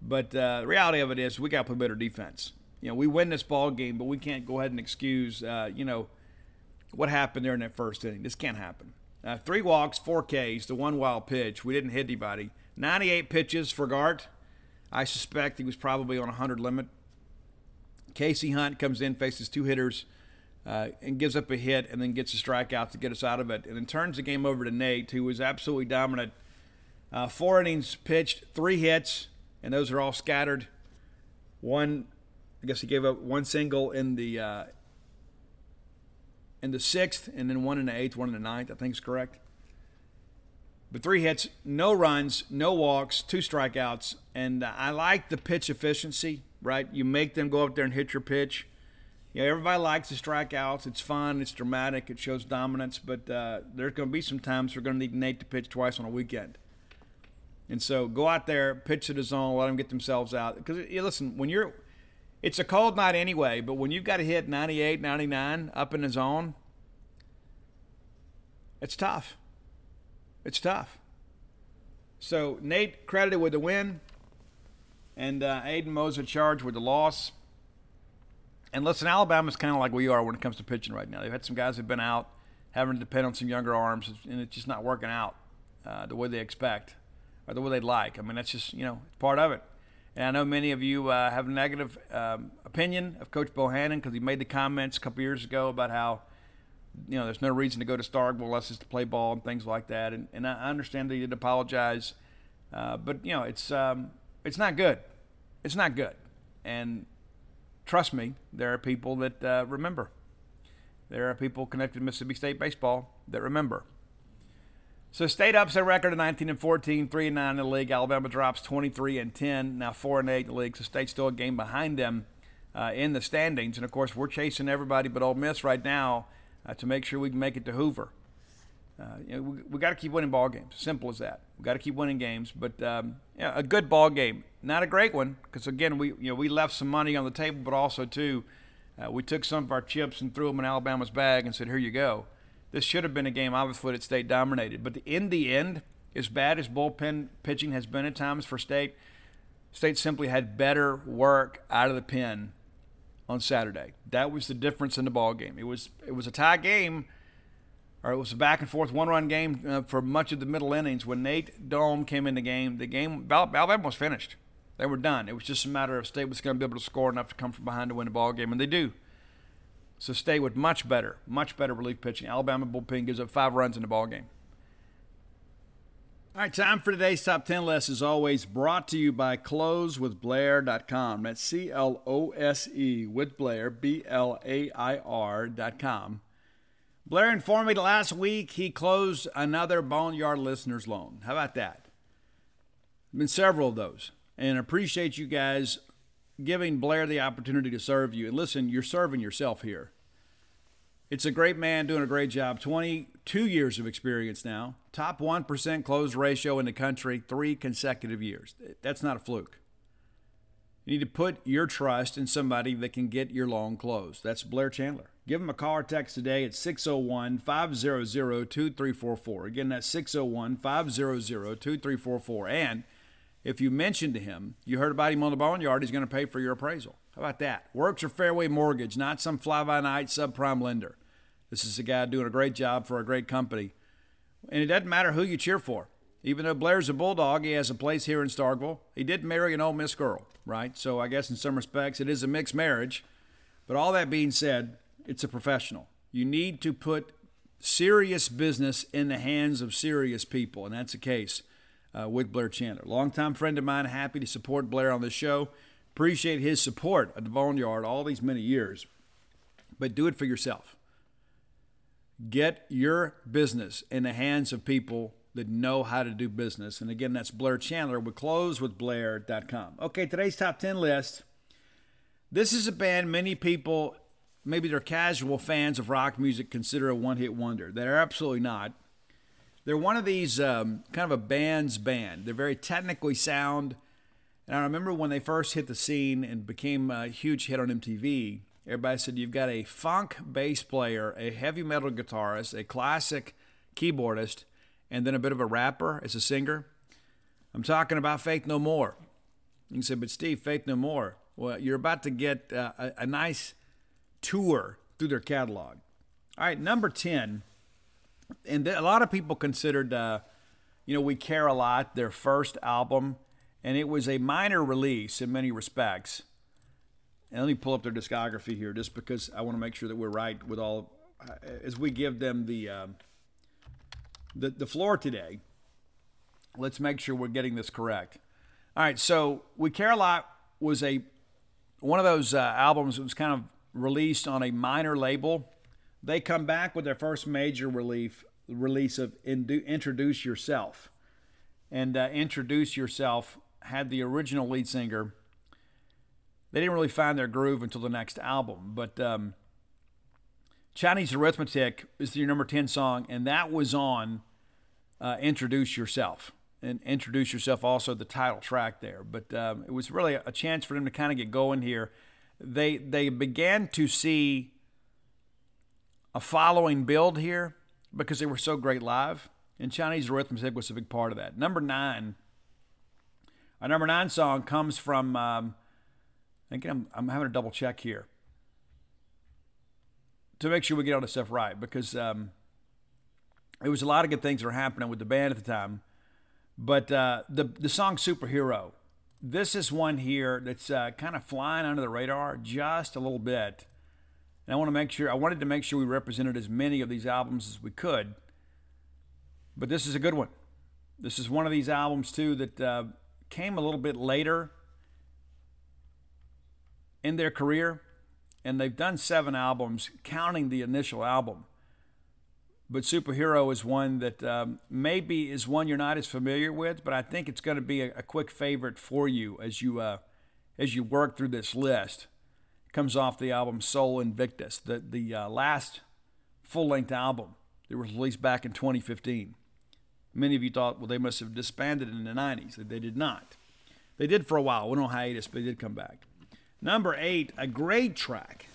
But uh, the reality of it is, we got to play better defense. You know, we win this ball game, but we can't go ahead and excuse, uh, you know, what happened there in that first inning. This can't happen. Uh, three walks, four Ks, the one wild pitch. We didn't hit anybody. 98 pitches for Gart. I suspect he was probably on a 100 limit. KC Hunt comes in, faces two hitters, uh, and gives up a hit, and then gets a strikeout to get us out of it. And then turns the game over to Nate, who was absolutely dominant. Uh, four innings pitched, three hits, and those are all scattered. One, I guess he gave up one single in the uh, in the sixth, and then one in the eighth, one in the ninth. I think is correct. But three hits, no runs, no walks, two strikeouts, and uh, I like the pitch efficiency. Right, you make them go up there and hit your pitch. Yeah, everybody likes the strikeouts. It's fun. It's dramatic. It shows dominance. But uh, there's going to be some times we're going to need Nate to pitch twice on a weekend. And so go out there, pitch to the zone, let them get themselves out. Because listen, when you're, it's a cold night anyway. But when you've got to hit 98, 99 up in the zone, it's tough. It's tough. So Nate credited with the win, and uh, Aiden Moser charged with the loss. And listen, Alabama's kind of like we are when it comes to pitching right now. They've had some guys who've been out, having to depend on some younger arms, and it's just not working out uh, the way they expect or the way they'd like. I mean, that's just, you know, part of it. And I know many of you uh, have a negative um, opinion of Coach Bohannon because he made the comments a couple years ago about how, you know, there's no reason to go to Starkville unless it's to play ball and things like that. And, and I understand that he did apologize, uh, but you know, it's um, it's not good. It's not good. And trust me, there are people that uh, remember. There are people connected to Mississippi State baseball that remember. So State ups their record of 19 and 14, 3 and 9 in the league. Alabama drops 23 and 10, now 4 and 8 in the league. So State's still a game behind them uh, in the standings. And of course, we're chasing everybody but Ole Miss right now uh, to make sure we can make it to Hoover. Uh, you know, we, we got to keep winning ball games. Simple as that. We got to keep winning games. But um, yeah, a good ball game, not a great one, because again, we you know we left some money on the table, but also too, uh, we took some of our chips and threw them in Alabama's bag and said, "Here you go." This should have been a game, obviously, that State dominated. But in the end, as bad as bullpen pitching has been at times for State, State simply had better work out of the pen on Saturday. That was the difference in the ball game. It was it was a tie game, or it was a back and forth one run game uh, for much of the middle innings. When Nate Dohm came in the game, the game Alabama was finished. They were done. It was just a matter of State was going to be able to score enough to come from behind to win the ball game, and they do. So stay with much better, much better relief pitching. Alabama bullpen gives up five runs in the ball game. All right, time for today's top 10 list is always brought to you by closewithblair.com. That's C L O S E with Blair, B L A I R.com. Blair informed me last week he closed another Boneyard listeners loan. How about that? Been several of those, and appreciate you guys giving Blair the opportunity to serve you. And listen, you're serving yourself here. It's a great man doing a great job. 22 years of experience now. Top 1% close ratio in the country, three consecutive years. That's not a fluke. You need to put your trust in somebody that can get your loan closed. That's Blair Chandler. Give them a call or text today at 601 500 2344. Again, that's 601 500 2344. And if you mention to him you heard about him on the Boneyard, he's going to pay for your appraisal. How about that? Works or Fairway Mortgage, not some fly by night subprime lender. This is a guy doing a great job for a great company. And it doesn't matter who you cheer for. Even though Blair's a Bulldog, he has a place here in Starkville. He did marry an Ole Miss girl, right? So I guess in some respects it is a mixed marriage. But all that being said, it's a professional. You need to put serious business in the hands of serious people, and that's the case uh, with Blair Chandler. Longtime friend of mine, happy to support Blair on the show. Appreciate his support at the Boneyard all these many years. But do it for yourself. Get your business in the hands of people that know how to do business. And again, that's Blair Chandler We close with closewithblair.com. Okay, today's top 10 list. This is a band many people maybe they're casual fans of rock music consider a one-hit wonder. They're absolutely not. They're one of these um, kind of a band's band. They're very technically sound. And I remember when they first hit the scene and became a huge hit on MTV, everybody said you've got a funk bass player, a heavy metal guitarist, a classic keyboardist, and then a bit of a rapper as a singer. I'm talking about Faith No More. You can say, but Steve, Faith No More. Well, you're about to get uh, a, a nice tour through their catalog. All right, number 10. And a lot of people considered, uh, you know, We Care a Lot their first album, and it was a minor release in many respects. And let me pull up their discography here just because I want to make sure that we're right with all, uh, as we give them the, uh, the, the floor today. Let's make sure we're getting this correct. All right, so We Care a Lot was a one of those uh, albums that was kind of released on a minor label. They come back with their first major relief, release of Introduce Yourself. And uh, Introduce Yourself had the original lead singer. They didn't really find their groove until the next album, but um, Chinese Arithmetic is your number 10 song, and that was on uh, Introduce Yourself. And Introduce Yourself, also the title track there. But um, it was really a chance for them to kind of get going here they they began to see a following build here because they were so great live, and Chinese arithmetic was a big part of that. Number nine, our number nine song comes from. Um, again, I'm, I'm having a double check here to make sure we get all this stuff right because um, it was a lot of good things that were happening with the band at the time. But uh, the the song "Superhero" this is one here that's uh, kind of flying under the radar just a little bit. And I want to make sure, I wanted to make sure we represented as many of these albums as we could. But this is a good one. This is one of these albums, too, that uh, came a little bit later in their career. And they've done seven albums, counting the initial album but superhero is one that um, maybe is one you're not as familiar with, but I think it's going to be a, a, quick favorite for you as you uh, as you work through this list. It comes off the album Sol Invictus, the the uh, last full length album that was released back in 2015. Many of you thought, well, they must have disbanded in the 90s. They did not. They did for a while, went on hiatus, but they did come back. Number eight, a great track,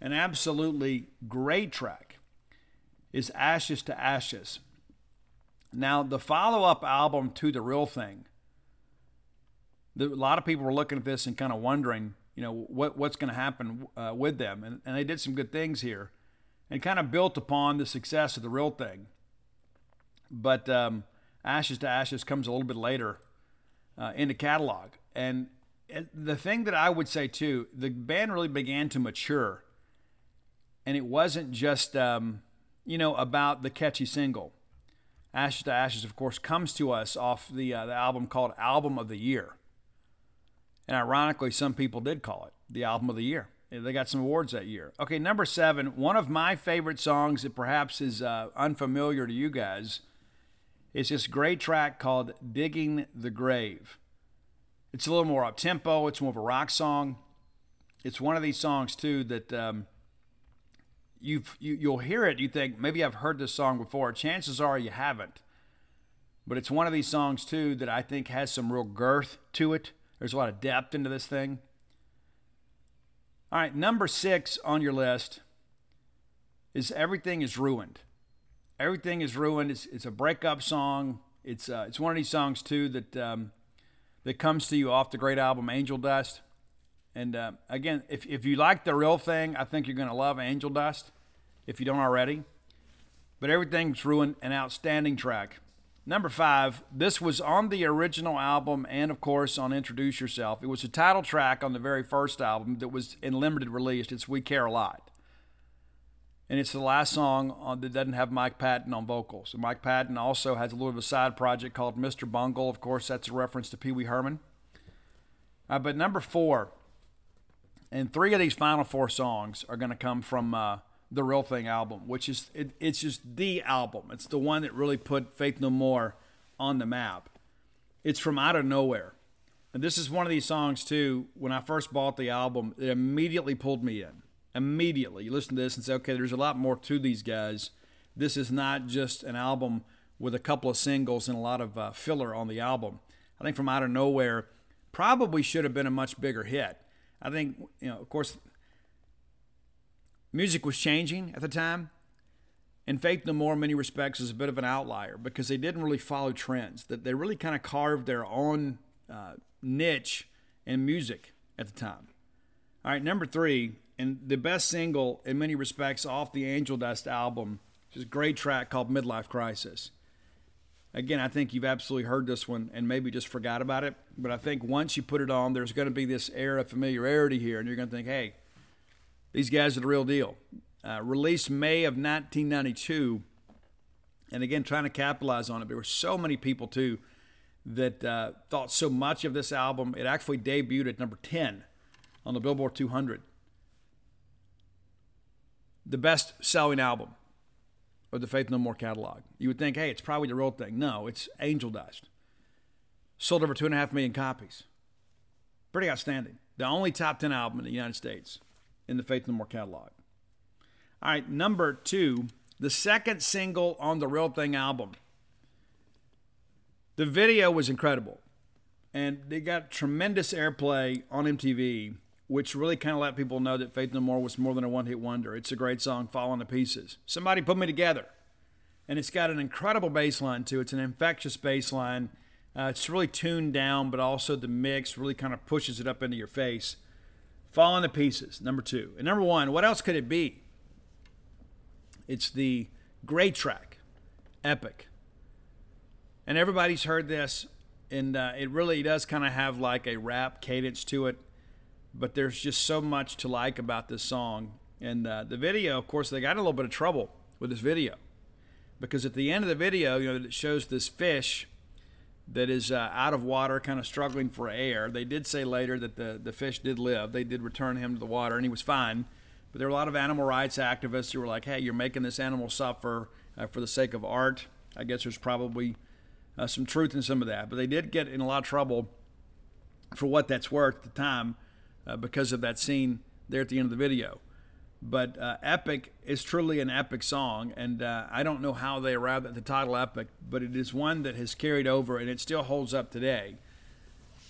an absolutely great track is Ashes to Ashes. Now, the follow up album to The Real Thing, the, a lot of people were looking at this and kind of wondering, you know, what, what's going to happen uh, with them. And, and they did some good things here and kind of built upon the success of The Real Thing. But um, Ashes to Ashes comes a little bit later uh, in the catalog. And the thing that I would say too, the band really began to mature. And it wasn't just. Um, you know, about the catchy single. Ashes to Ashes, of course, comes to us off the, uh, the album called Album of the Year. And ironically, some people did call it the Album of the Year. They got some awards that year. Okay, number seven, one of my favorite songs that perhaps is uh, unfamiliar to you guys is this great track called Digging the Grave. It's a little more up tempo, it's more of a rock song. It's one of these songs, too, that um, you've, you, you'll hear it, you think, maybe I've heard this song before. Chances are you haven't. But it's one of these songs, too, that I think has some real girth to it. There's a lot of depth into this thing. All right, number six on your list is everything is ruined. Everything is ruined. It's, it's a breakup song. It's uh, it's one of these songs too that um, that comes to you off the great album Angel Dust. And uh, again, if if you like the real thing, I think you're going to love Angel Dust. If you don't already, but everything's ruined. An outstanding track. Number five, this was on the original album and, of course, on Introduce Yourself. It was a title track on the very first album that was in limited release. It's We Care a Lot. And it's the last song on, that doesn't have Mike Patton on vocals. And Mike Patton also has a little bit of a side project called Mr. Bungle. Of course, that's a reference to Pee Wee Herman. Uh, but number four, and three of these final four songs are going to come from. Uh, the Real Thing album, which is it, it's just the album. It's the one that really put Faith No More on the map. It's from out of nowhere. And this is one of these songs too. When I first bought the album, it immediately pulled me in. Immediately, you listen to this and say, "Okay, there's a lot more to these guys. This is not just an album with a couple of singles and a lot of uh, filler on the album." I think from out of nowhere probably should have been a much bigger hit. I think, you know, of course, Music was changing at the time, and Faith No More, in many respects, is a bit of an outlier because they didn't really follow trends. That they really kind of carved their own uh, niche in music at the time. All right, number three, and the best single in many respects off the Angel Dust album, is a great track called Midlife Crisis. Again, I think you've absolutely heard this one and maybe just forgot about it. But I think once you put it on, there's going to be this air of familiarity here, and you're going to think, hey, these guys are the real deal. Uh, released May of 1992, and again trying to capitalize on it. There were so many people too that uh, thought so much of this album. It actually debuted at number 10 on the Billboard 200. The best selling album of the Faith No More catalog. You would think, hey, it's probably the real thing. No, it's Angel Dust. Sold over two and a half million copies. Pretty outstanding. The only top 10 album in the United States in the Faith No More catalog. All right, number two, the second single on the Real Thing album. The video was incredible, and they got tremendous airplay on MTV, which really kind of let people know that Faith No More was more than a one hit wonder. It's a great song, Falling to Pieces. Somebody put me together, and it's got an incredible bass line, too. It's an infectious bass line. Uh, it's really tuned down, but also the mix really kind of pushes it up into your face. Falling to Pieces, number two. And number one, what else could it be? It's the great track, Epic. And everybody's heard this, and uh, it really does kind of have like a rap cadence to it. But there's just so much to like about this song. And uh, the video, of course, they got a little bit of trouble with this video because at the end of the video, you know, it shows this fish that is uh, out of water, kind of struggling for air. They did say later that the, the fish did live. They did return him to the water, and he was fine. But there were a lot of animal rights activists who were like, hey, you're making this animal suffer uh, for the sake of art. I guess there's probably uh, some truth in some of that. But they did get in a lot of trouble for what that's worth at the time uh, because of that scene there at the end of the video. But uh, Epic is truly an epic song, and uh, I don't know how they arrived at the title Epic, but it is one that has carried over and it still holds up today.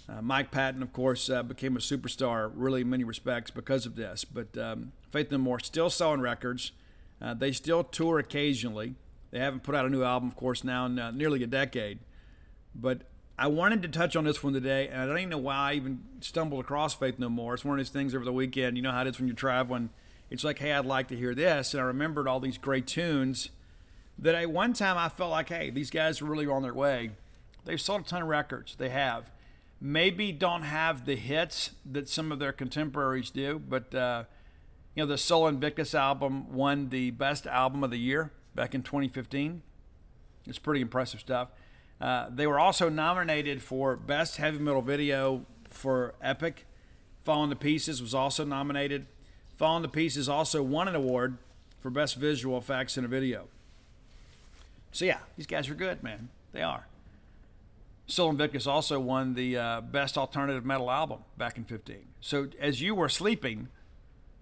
Uh, Mike Patton, of course, uh, became a superstar, really in many respects, because of this. But um, Faith No More still selling records. Uh, they still tour occasionally. They haven't put out a new album, of course, now in uh, nearly a decade. But I wanted to touch on this one today, and I don't even know why I even stumbled across Faith No More. It's one of those things over the weekend. You know how it is when you're traveling it's like, hey, I'd like to hear this. And I remembered all these great tunes that at one time I felt like, hey, these guys are really on their way. They've sold a ton of records. They have. Maybe don't have the hits that some of their contemporaries do, but uh, you know, the Sol Invictus album won the best album of the year back in 2015. It's pretty impressive stuff. Uh, they were also nominated for Best Heavy Metal Video for Epic. Falling to Pieces was also nominated. Falling to Pieces also won an award for Best Visual Effects in a Video. So, yeah, these guys are good, man. They are. Sol Invictus also won the uh, Best Alternative Metal Album back in 15. So, as you were sleeping,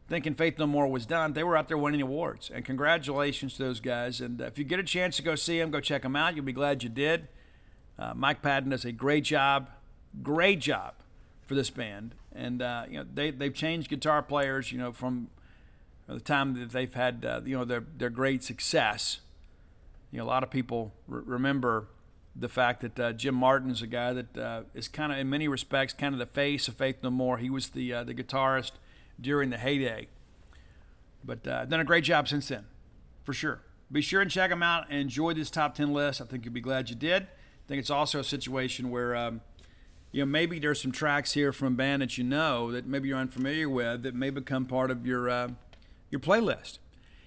thinking Faith No More was done, they were out there winning awards. And congratulations to those guys. And uh, if you get a chance to go see them, go check them out. You'll be glad you did. Uh, Mike Patton does a great job, great job for this band and uh, you know they they've changed guitar players. You know from the time that they've had, uh, you know, their their great success. You know, a lot of people r- remember the fact that uh, Jim Martin is a guy that uh, is kind of, in many respects, kind of the face of Faith No More. He was the uh, the guitarist during the heyday, but uh, done a great job since then, for sure. Be sure and check them out and enjoy this top ten list. I think you'll be glad you did. I think it's also a situation where. Um, you know, maybe there's some tracks here from a band that you know that maybe you're unfamiliar with that may become part of your uh, your playlist.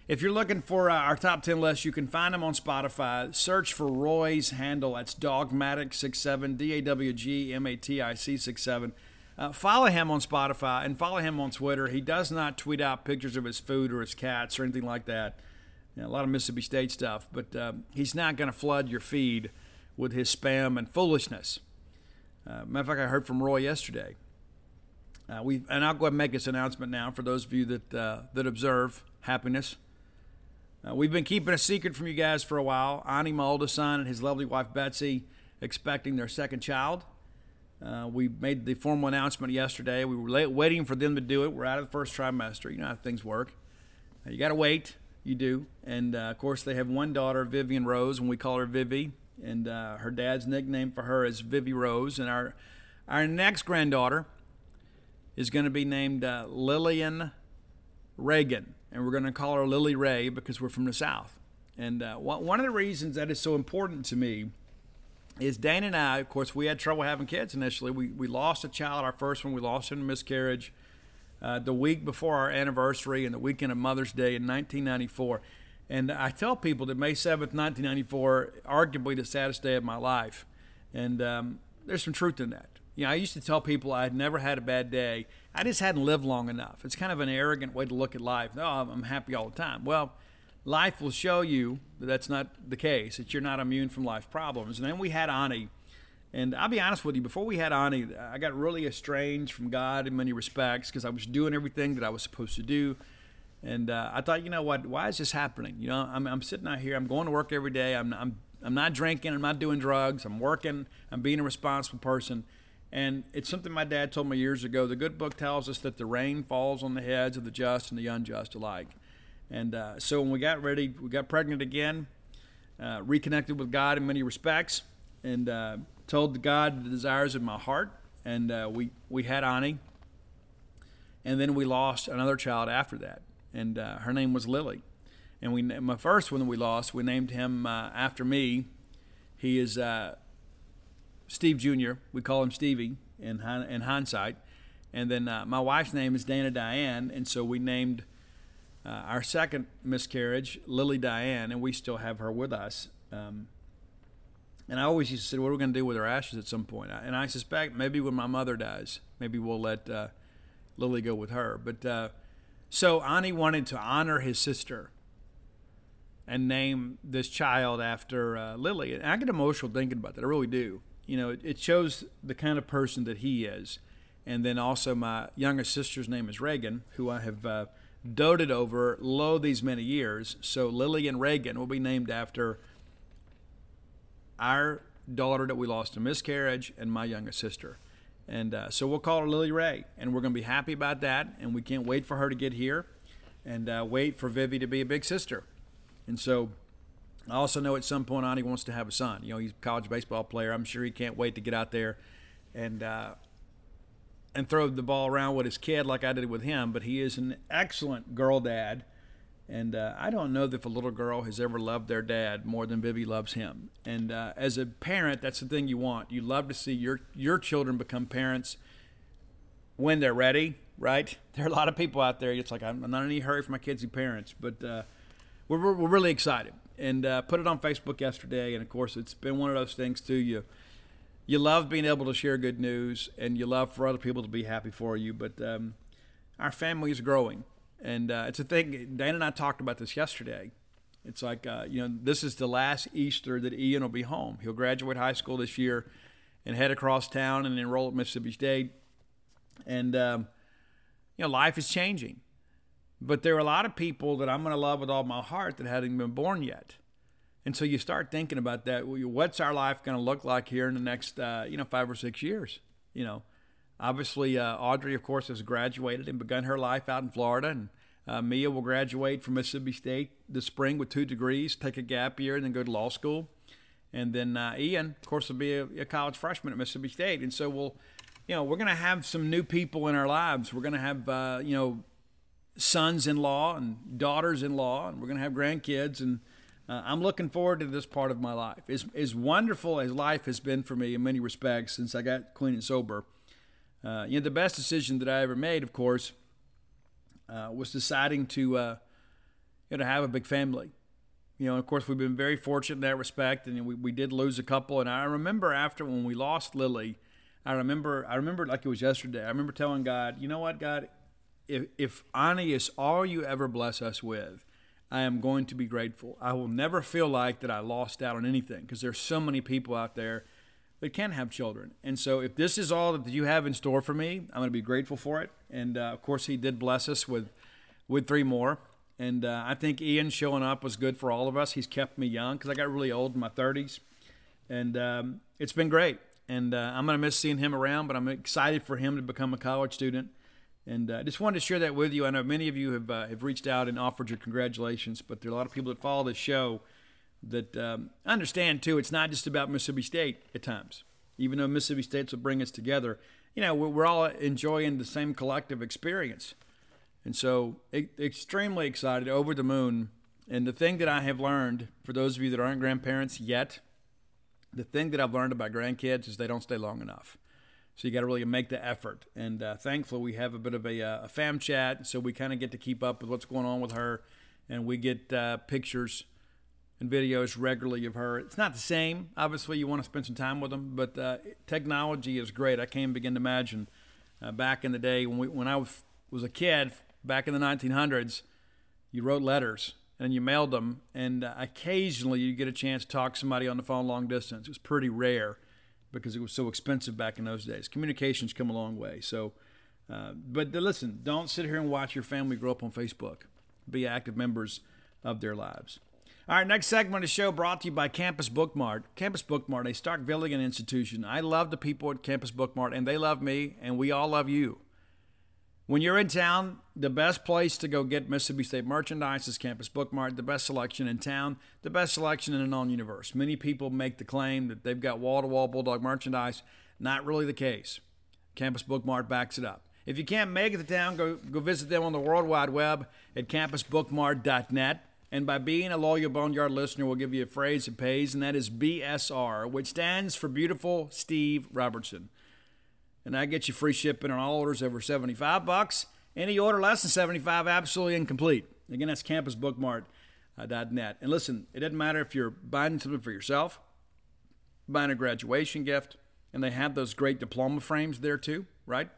If you're looking for uh, our top 10 list, you can find them on Spotify. Search for Roy's handle. That's Dawgmatic67, D A W G M A T I C 67. Uh, follow him on Spotify and follow him on Twitter. He does not tweet out pictures of his food or his cats or anything like that. You know, a lot of Mississippi State stuff, but uh, he's not going to flood your feed with his spam and foolishness. Uh, matter of fact, I heard from Roy yesterday. Uh, we and I'll go ahead and make this announcement now for those of you that uh, that observe happiness. Uh, we've been keeping a secret from you guys for a while. Ani, my oldest son, and his lovely wife Betsy, expecting their second child. Uh, we made the formal announcement yesterday. We were late, waiting for them to do it. We're out of the first trimester. You know how things work. Uh, you got to wait. You do. And of course, they have one daughter, Vivian Rose, and we call her Vivi and uh, her dad's nickname for her is Vivi Rose. And our our next granddaughter is going to be named uh, Lillian Reagan, and we're going to call her Lily Ray because we're from the South. And uh, one of the reasons that is so important to me is Dana and I, of course, we had trouble having kids initially. We, we lost a child, our first one, we lost in a miscarriage uh, the week before our anniversary and the weekend of Mother's Day in 1994. And I tell people that May 7th, 1994, arguably the saddest day of my life. And um, there's some truth in that. You know, I used to tell people I had never had a bad day. I just hadn't lived long enough. It's kind of an arrogant way to look at life. No, oh, I'm happy all the time. Well, life will show you that that's not the case, that you're not immune from life problems. And then we had Ani. And I'll be honest with you, before we had Ani, I got really estranged from God in many respects because I was doing everything that I was supposed to do. And uh, I thought, you know what? Why is this happening? You know, I'm, I'm sitting out here. I'm going to work every day. I'm, I'm, I'm not drinking. I'm not doing drugs. I'm working. I'm being a responsible person. And it's something my dad told me years ago. The good book tells us that the rain falls on the heads of the just and the unjust alike. And uh, so when we got ready, we got pregnant again, uh, reconnected with God in many respects, and uh, told God the desires of my heart. And uh, we, we had Ani. And then we lost another child after that and uh, her name was Lily. And we, my first one that we lost, we named him uh, after me. He is uh, Steve Jr. We call him Stevie in, in hindsight. And then uh, my wife's name is Dana Diane, and so we named uh, our second miscarriage Lily Diane, and we still have her with us. Um, and I always used to say, "What are we going to do with her ashes at some point?" And I suspect maybe when my mother dies, maybe we'll let uh, Lily go with her. But so Ani wanted to honor his sister and name this child after uh, Lily. And I get emotional thinking about that. I really do. You know, it, it, shows the kind of person that he is. And then also, my younger sister's name is Reagan, who I have uh, doted over lo these many years. So Lily and Reagan will be named after our daughter that we lost to miscarriage and my younger sister. And uh, so we'll call her Lily Ray, and we're going to be happy about that. And we can't wait for her to get here and uh, wait for Vivi to be a big sister. And so I also know at some point Ani wants to have a son. You know, he's a college baseball player. I'm sure he can't wait to get out there and uh, and throw the ball around with his kid like I did with him. But he is an excellent girl dad and uh, I don't know if a little girl has ever loved their dad more than Vivi loves him. And uh, as a parent, that's the thing you want. You love to see your your children become parents when they're ready, right? There are a lot of people out there. It's like I'm not in any hurry for my kids to be parents, but uh, we're, we're, we're really excited. And uh, put it on Facebook yesterday, and of course, it's been one of those things too. You you love being able to share good news, and you love for other people to be happy for you. But um, our family is growing and uh, it's a thing. Dan and I talked about this yesterday. It's like uh, you know, this is the last Easter that Ian will be home. He'll graduate high school this year and head across town and enroll at Mississippi State. And um, you know, life is changing. But there are a lot of people that I'm going to love with all my heart that haven't been born yet. And so you start thinking about that. What's our life going to look like here in the next, uh, you know, five or six years? You know, Obviously, uh, Audrey, of course, has graduated and begun her life out in Florida, and Uh, Mia will graduate from Mississippi State this spring with two degrees, take a gap year, and then go to law school. And then uh, Ian, of course, will be a, a, college freshman at Mississippi State. And so we'll, you know, we're going to have some new people in our lives. We're going to have, uh, you know, sons-in-law and daughters-in-law, and we're going to have grandkids. And uh, I'm looking forward to this part of my life. As, as wonderful as life has been for me in many respects since I got clean and sober, uh, you know, the best decision that I ever made, of course, uh, was deciding to, uh, you know, have a big family. You know, of course, we've been very fortunate in that respect, and we, we did lose a couple. And I remember after when we lost Lily, I remember I remember like it was yesterday. I remember telling God, you know what, God, if if Ani is all you ever bless us with, I am going to be grateful. I will never feel like that I lost out on anything because there's so many people out there that can have children. And so if this is all that you have in store for me, I'm going to be grateful for it. And uh, of course, He did bless us with with three more. And uh, I think Ian showing up was good for all of us. He's kept me young because I got really old in my 30s, and um, it's been great. And uh, I'm going to miss seeing him around, but I'm excited for him to become a college student. And I uh, just wanted to share that with you. I know many of you have uh, have reached out and offered your congratulations, but there are a lot of people that follow this show that um, understand too. It's not just about Mississippi State at times, even though Mississippi State will bring us together. You know, we're, all enjoying the same collective experience, and so extremely excited, over the moon. And the thing that I have learned for those of you that aren't grandparents yet, the thing that I've learned about grandkids is they don't stay long enough. So you got to really make the effort. And uh, thankfully, we have a bit of a, uh, a fam chat, so we kind of get to keep up with what's going on with her, and we get uh, pictures and videos regularly of her. It's not the same. Obviously, you want to spend some time with them, but uh, technology is great. I can't begin to imagine uh, back in the day when we, when I was, was a kid, back in the 1900s, you wrote letters and you mailed them, and uh, occasionally you get a chance to talk to somebody on the phone long distance. It was pretty rare because it was so expensive back in those days. Communications come a long way. So, uh, but listen, don't sit here and watch your family grow up on Facebook. Be active members of their lives. All right, next segment of the show brought to you by Campus Bookmart. Campus Bookmart, a Starkvillian institution. I love the people at Campus Bookmart, and they love me, and we all love you. When you're in town, the best place to go get Mississippi State merchandise is Campus Bookmart, the best selection in town, the best selection in the non universe. Many people make the claim that they've got wall to wall Bulldog merchandise. Not really the case. Campus Bookmart backs it up. If you can't make it to town, go, go visit them on the World Wide Web at campusbookmart.net. And by being a loyal Boneyard listener, we'll give you a phrase that pays, and that is BSR, which stands for Beautiful Steve Robertson and I get you free shipping on all orders over 75 bucks. Any order less than 75, absolutely incomplete. Again, that's campusbookmart.net. And listen, it doesn't matter if you're buying something for yourself, buying a graduation gift, and they have those great diploma frames there too, right?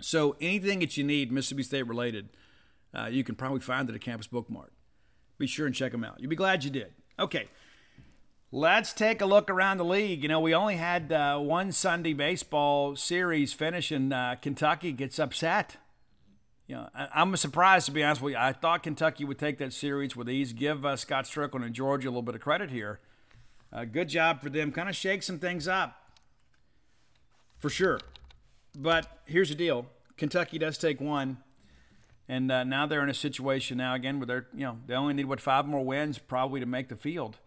So anything that you need Mississippi State related, uh, you can probably find at Campus Bookmart. Be sure and check them out. You'll be glad you did. Okay, Let's take a look around the league. You know, we only had uh, one Sunday baseball series finish, and uh, Kentucky gets upset. You know, I, am surprised to be honest with you. I thought Kentucky would take that series with ease. Give uh, Scott Stricklin and Georgia a little bit of credit here. Uh, good job for them. Kind of shake some things up, for sure. But here's the deal: Kentucky does take one, and uh, now they're in a situation now again where they're you know they only need what five more wins probably to make the field.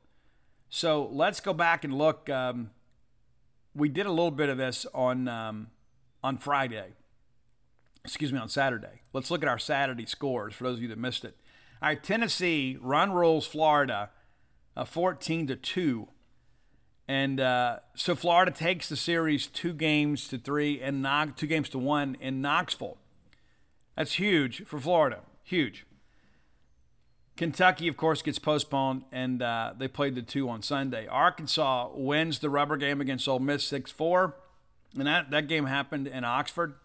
So let's go back and look. Um, we did a little bit of this on um, on Friday. Excuse me, on Saturday. Let's look at our Saturday scores for those of you that missed it. All right, Tennessee run rules Florida, uh, fourteen to two, and uh, so Florida takes the series two games to three and two games to one in Knoxville. That's huge for Florida. Huge. Kentucky, of course, gets postponed, and uh, they played the two on Sunday. Arkansas wins the rubber game against Ole Miss 6 4, and that, that game happened in Oxford.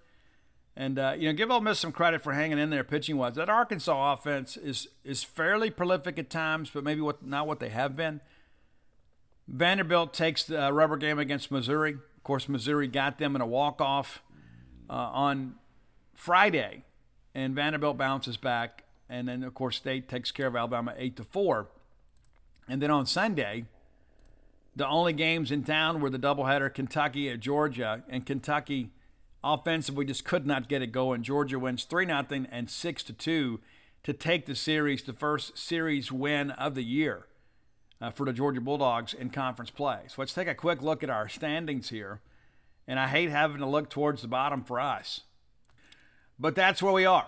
And, uh, you know, give Ole Miss some credit for hanging in there pitching wise. That Arkansas offense is is fairly prolific at times, but maybe what, not what they have been. Vanderbilt takes the uh, rubber game against Missouri. Of course, Missouri got them in a walk off uh, on Friday, and Vanderbilt bounces back and then of course State takes care of Alabama eight to four. And then on Sunday, the only games in town were the doubleheader Kentucky at Georgia, and Kentucky Offensive, we just could not get it going. Georgia wins 3 0 and 6 2 to take the series, the first series win of the year uh, for the Georgia Bulldogs in conference play. So let's take a quick look at our standings here. And I hate having to look towards the bottom for us. But that's where we are.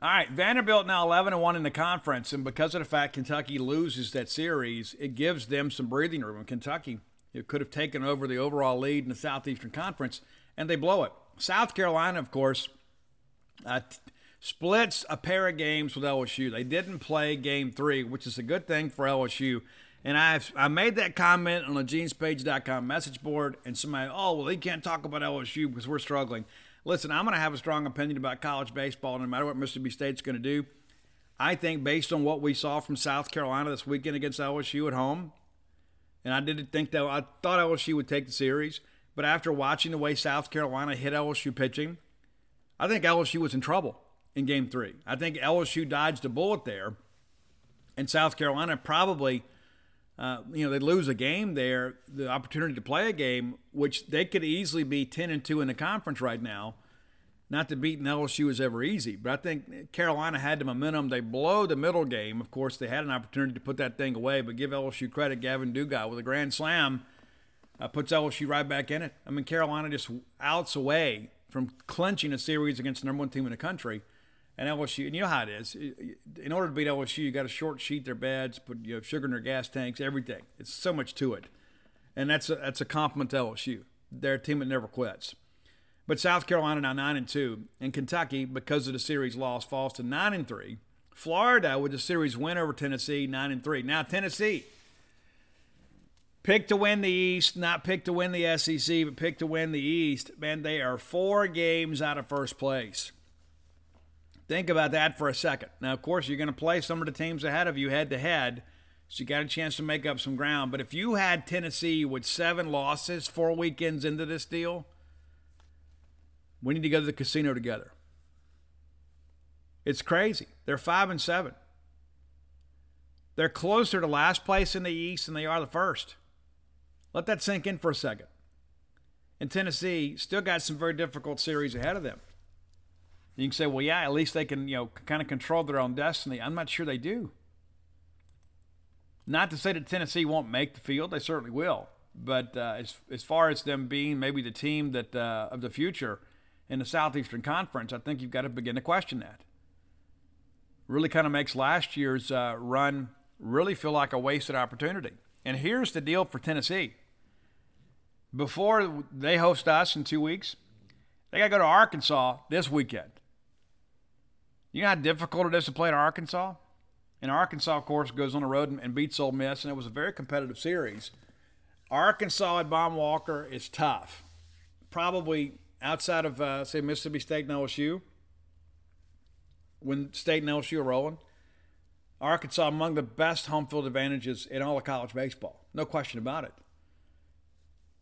All right, Vanderbilt now 11 and 1 in the conference, and because of the fact Kentucky loses that series, it gives them some breathing room. Kentucky it could have taken over the overall lead in the Southeastern Conference, and they blow it. South Carolina, of course, uh, t- splits a pair of games with LSU. They didn't play Game Three, which is a good thing for LSU. And I've I made that comment on the genespage.com message board, and somebody, oh well, they can't talk about LSU because we're struggling. Listen, I'm going to have a strong opinion about college baseball, no matter what Mississippi State's going to do. I think based on what we saw from South Carolina this weekend against LSU at home, and I didn't think that I thought LSU would take the series, but after watching the way South Carolina hit LSU pitching, I think LSU was in trouble in Game Three. I think LSU dodged a bullet there, and South Carolina probably uh, you know, they lose a game there, the opportunity to play a game, which they could easily be 10 and 2 in the conference right now. Not to beat LSU is ever easy, but I think Carolina had the momentum. They blow the middle game. Of course, they had an opportunity to put that thing away, but give LSU credit. Gavin Dugas with a grand slam uh, puts LSU right back in it. I mean, Carolina just outs away from clinching a series against the number one team in the country. And LSU, and you know how it is. In order to beat LSU, you got to short sheet their beds, put you know, sugar in their gas tanks, everything. It's so much to it, and that's a, that's a compliment to LSU. They're a team that never quits. But South Carolina now nine and two, and Kentucky, because of the series loss, falls to nine and three. Florida with the series win over Tennessee, nine and three. Now Tennessee picked to win the East, not picked to win the SEC, but picked to win the East. Man, they are four games out of first place. Think about that for a second. Now, of course, you're going to play some of the teams ahead of you head to head, so you got a chance to make up some ground. But if you had Tennessee with seven losses four weekends into this deal, we need to go to the casino together. It's crazy. They're five and seven. They're closer to last place in the East than they are the first. Let that sink in for a second. And Tennessee still got some very difficult series ahead of them. You can say, well, yeah, at least they can, you know, kind of control their own destiny. I'm not sure they do. Not to say that Tennessee won't make the field; they certainly will. But uh, as as far as them being maybe the team that uh, of the future in the Southeastern Conference, I think you've got to begin to question that. Really, kind of makes last year's uh, run really feel like a wasted opportunity. And here's the deal for Tennessee. Before they host us in two weeks, they got to go to Arkansas this weekend. You know how difficult it is to play at Arkansas? And Arkansas, of course, goes on the road and beats Ole Miss, and it was a very competitive series. Arkansas at Baum-Walker is tough. Probably outside of, uh, say, Mississippi State and LSU, when State and LSU are rolling, Arkansas among the best home field advantages in all of college baseball. No question about it.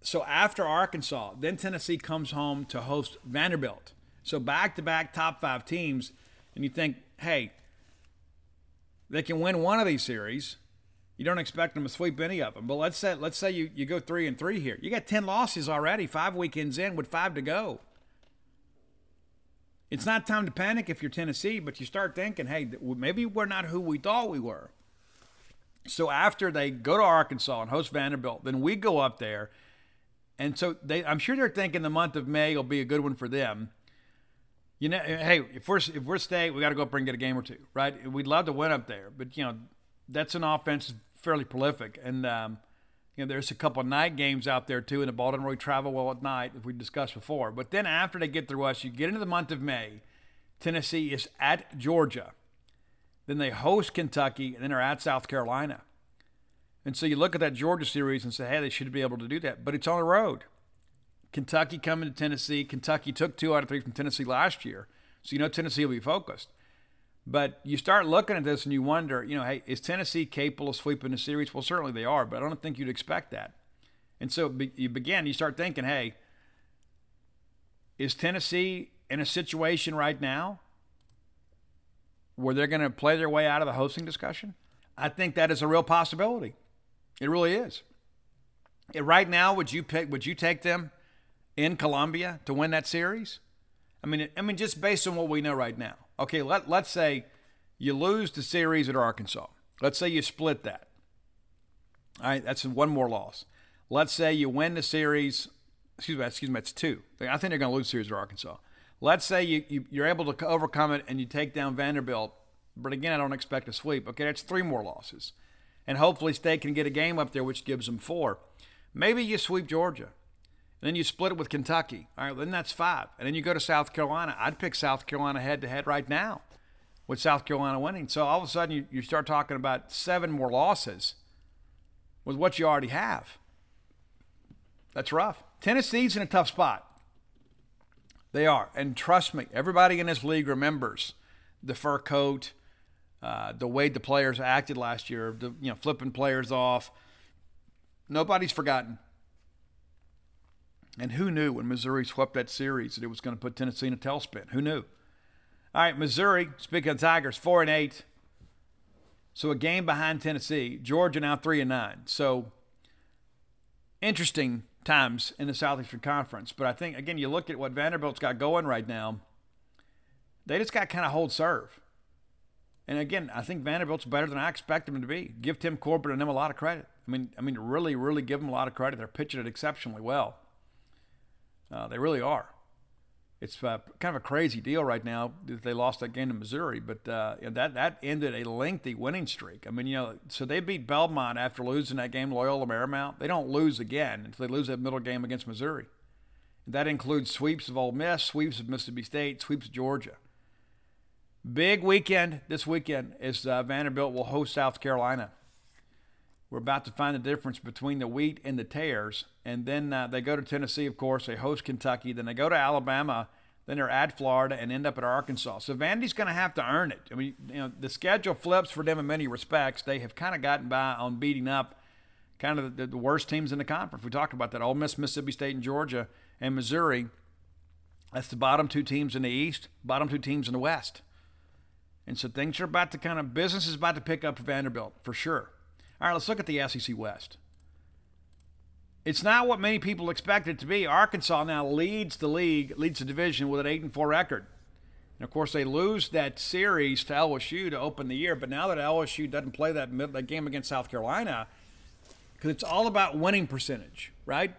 So after Arkansas, then Tennessee comes home to host Vanderbilt. So back to back top five teams and you think, hey, they can win one of these series. You don't expect them to sweep any of them. But let's say let's say you, you go three and three here. You got ten losses already, five weekends in with five to go. It's not time to panic if you're Tennessee, but you start thinking, hey, maybe we're not who we thought we were. So after they go to Arkansas and host Vanderbilt, then we go up there. And so they I'm sure they're thinking the month of May will be a good one for them you know, hey, if we're if we're state, we got to go up and get a game or two, right? We'd love to win up there, but you know, that's an offense fairly prolific, and um, you know, there's a couple of night games out there too, and the ball doesn't really travel well at night, as we discussed before. But then after they get through us, you get into the month of May. Tennessee is at Georgia, then they host Kentucky, and then they're at South Carolina. And so you look at that Georgia series and say, hey, they should be able to do that, but it's on the road. Kentucky coming to Tennessee. Kentucky took two out of three from Tennessee last year. So you know Tennessee will be focused. But you start looking at this and you wonder, you know, hey, is Tennessee capable of sweeping the series? Well, certainly they are, but I don't think you'd expect that. And so you begin, you start thinking, hey, is Tennessee in a situation right now where they're going to play their way out of the hosting discussion? I think that is a real possibility. It really is. Right now, would you pick? Would you take them in Columbia to win that series? I mean, I mean, just based on what we know right now. Okay, let let's say you lose the series at Arkansas. Let's say you split that. All right, that's one more loss. Let's say you win the series. Excuse me, excuse me, it's two. I think they're going to lose the series at Arkansas. Let's say you, you you're able to overcome it and you take down Vanderbilt. But again, I don't expect a sweep. Okay, that's three more losses, and hopefully State can get a game up there, which gives them four. Maybe you sweep Georgia. Then you split it with Kentucky. All right, then that's five. And then you go to South Carolina. I'd pick South Carolina head to head right now with South Carolina winning. So all of a sudden you, you start talking about seven more losses with what you already have. That's rough. Tennessee's in a tough spot. They are. And trust me, everybody in this league remembers the fur coat, uh, the way the players acted last year, the, you know, flipping players off. Nobody's forgotten. And who knew when Missouri swept that series that it was going to put Tennessee in a tailspin? Who knew? All right, Missouri, speaking of Tigers, four and eight. So a game behind Tennessee. Georgia now three and nine. So interesting times in the Southeastern Conference. But I think again, you look at what Vanderbilt's got going right now. They just got kind of hold serve. And again, I think Vanderbilt's better than I expect them to be. Give Tim Corbin and them a lot of credit. I mean, I mean, really, really give them a lot of credit. They're pitching it exceptionally well. Uh, they really are. It's uh, kind of a crazy deal right now that they lost that game to Missouri, but uh, that that ended a lengthy winning streak. I mean, you know, so they beat Belmont after losing that game, Loyola Marymount. They don't lose again until they lose that middle game against Missouri. That includes sweeps of Ole Miss, sweeps of Mississippi State, sweeps of Georgia. Big weekend this weekend is uh, Vanderbilt will host South Carolina. We're about to find the difference between the wheat and the tares. And then uh, they go to Tennessee, of course. They host Kentucky. Then they go to Alabama. Then they're at Florida and end up at Arkansas. So Vandy's going to have to earn it. I mean, you know, the schedule flips for them in many respects. They have kind of gotten by on beating up kind of the, the worst teams in the conference. We talked about that: Ole Miss, Mississippi State, and Georgia, and Missouri. That's the bottom two teams in the East, bottom two teams in the West. And so things are about to kind of business is about to pick up for Vanderbilt for sure. All right, let's look at the SEC West. It's not what many people expected it to be. Arkansas now leads the league, leads the division with an 8 and 4 record. And of course, they lose that series to LSU to open the year. But now that LSU doesn't play that, that game against South Carolina, because it's all about winning percentage, right?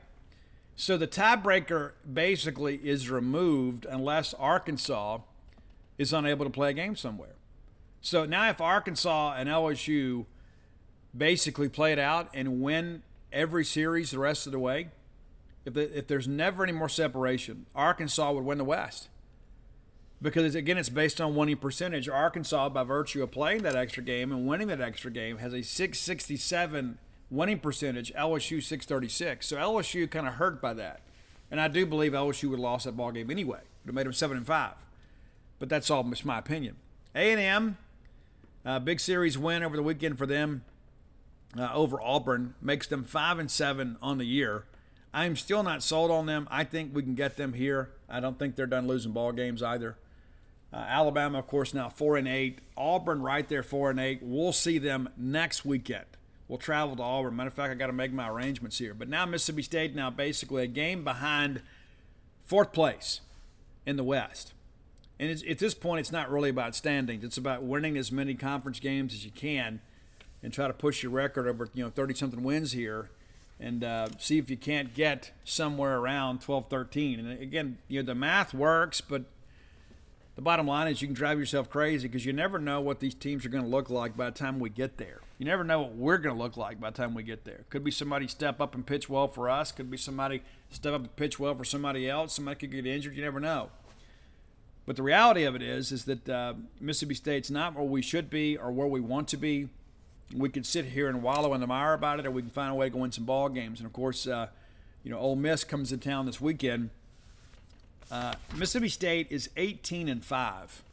So the tiebreaker basically is removed unless Arkansas is unable to play a game somewhere. So now, if Arkansas and LSU basically play it out and win every series the rest of the way, if, the, if there's never any more separation, Arkansas would win the West. Because again, it's based on winning percentage. Arkansas, by virtue of playing that extra game and winning that extra game, has a 667 winning percentage. LSU 636. So LSU kind of hurt by that, and I do believe LSU would have lost that ball game anyway. Would have made them seven and five. But that's all just my opinion. A and M, uh, big series win over the weekend for them uh, over Auburn makes them five and seven on the year. I'm still not sold on them. I think we can get them here. I don't think they're done losing ball games either. Uh, Alabama, of course, now four and eight. Auburn right there, four and eight. We'll see them next weekend. We'll travel to Auburn. Matter of fact, I got to make my arrangements here. But now Mississippi State now basically a game behind fourth place in the West. And at this point, it's not really about standings. It's about winning as many conference games as you can and try to push your record over you know 30 something wins here and uh, see if you can't get somewhere around 12 13 and again you know the math works but the bottom line is you can drive yourself crazy because you never know what these teams are going to look like by the time we get there. You never know what we're going to look like by the time we get there. Could be somebody step up and pitch well for us could be somebody step up and pitch well for somebody else somebody could get injured you never know. But the reality of it is is that uh, mississippi state's not where we should be or where we want to be we could sit here and wallow in the mire about it, or we can find a way to win some ball games. And of course, uh, you know, Ole Miss comes to town this weekend. Uh, Mississippi State is 18 and five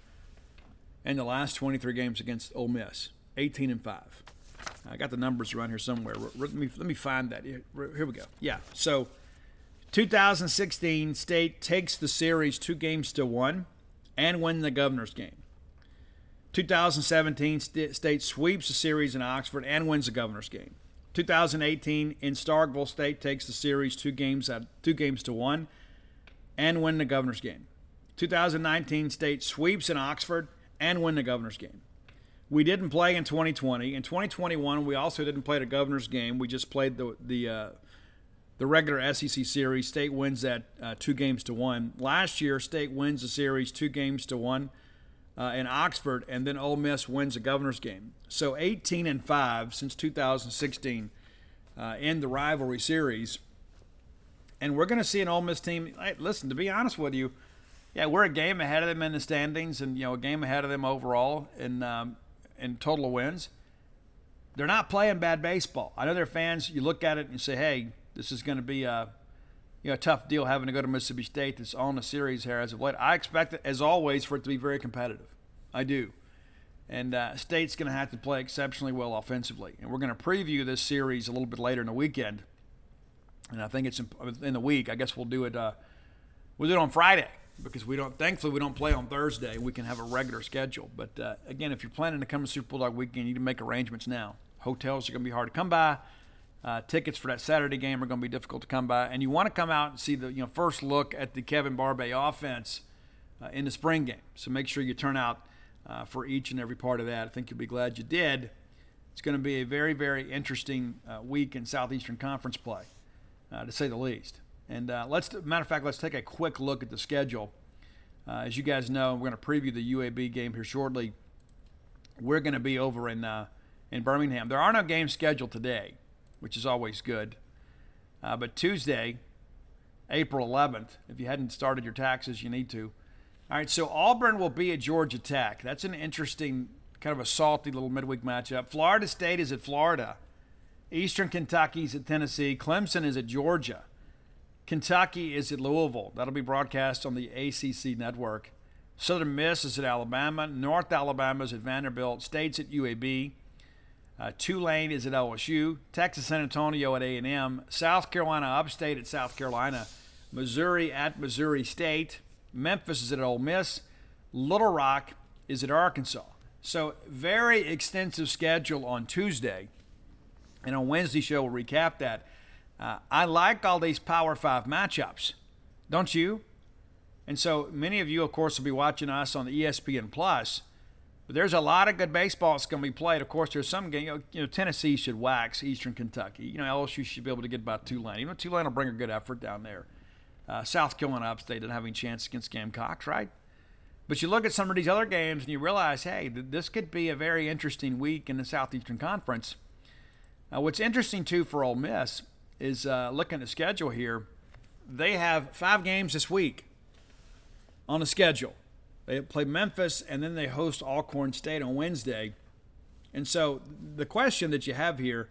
in the last 23 games against Ole Miss. 18 and five. I got the numbers around here somewhere. Let me let me find that. Here, here we go. Yeah. So, 2016, State takes the series two games to one, and win the Governor's game. 2017, State sweeps the series in Oxford and wins the governor's game. 2018 in Starkville, State takes the series two games at two games to one, and win the governor's game. 2019 State sweeps in Oxford and win the governor's game. We didn't play in 2020. In 2021, we also didn't play the governor's game. We just played the the uh, the regular SEC series. State wins that uh, two games to one. Last year, State wins the series two games to one uh, in Oxford, and then Ole Miss wins the governor's game. So 18 and five since 2016 uh, in the rivalry series. And we're going to see an Ole Miss team. Hey, listen, to be honest with you, yeah, we're a game ahead of them in the standings, and you know a game ahead of them overall in um, in total wins. They're not playing bad baseball. I know their fans. You look at it and you say, "Hey, this is going to be a you know tough deal having to go to Mississippi State that's on the series here as of late." I expect as always, for it to be very competitive. I do. And uh, State's going to have to play exceptionally well offensively. And we're going to preview this series a little bit later in the weekend. And I think it's in, the week. I guess we'll do it. Uh, we'll do it on Friday because we don't. Thankfully, we don't play on Thursday. We can have a regular schedule. But uh, again, if you're planning to come to Super Bowl Bulldog weekend, you need to make arrangements now. Hotels are going to be hard to come by. Uh, tickets for that Saturday game are going to be difficult to come by, and you want to come out and see the you know first look at the Kevin Barbay offense uh, in the spring game. So make sure you turn out uh, for each and every part of that. I think you'll be glad you did. It's going to be a very, very interesting uh, week in Southeastern Conference play, uh, to say the least. And uh, let's, matter of fact, let's take a quick look at the schedule. As you guys know, we're going to preview the UAB game here shortly. We're going to be over in in Birmingham. There are no games scheduled today, which is always good. Uh, but Tuesday, April 11th, if you hadn't started your taxes, you need to. All right, so Auburn will be at Georgia Tech. That's an interesting, kind of a salty little midweek matchup. Florida State is at Florida. Eastern Kentucky is at Tennessee. Clemson is at Georgia. Kentucky is at Louisville. That'll be broadcast on the ACC network. Southern Miss is at Alabama. North Alabama is at Vanderbilt. State's at UAB. Uh, Tulane is at LSU. Texas San Antonio at A&M. South Carolina Upstate at South Carolina. Missouri at Missouri State. Memphis is at Ole Miss. Little Rock is at Arkansas. So, very extensive schedule on Tuesday. And on Wednesday show, we'll recap that. Uh, I like all these Power Five matchups, don't you? And so many of you, of course, will be watching us on the ESPN Plus. But there's a lot of good baseball that's going to be played. Of course, there's some game. You know, Tennessee should wax Eastern Kentucky. You know, LSU should be able to get by Tulane. You know, Tulane will bring a good effort down there uh, South Carolina Upstate and having a chance against Gamecocks, right? But you look at some of these other games and you realize, hey, this could be a very interesting week in the Southeastern Conference. What's interesting too for Ole Miss is uh, looking at the schedule here. They have five games this week on the schedule. They play Memphis and then they host Alcorn State on Wednesday. And so the question that you have here: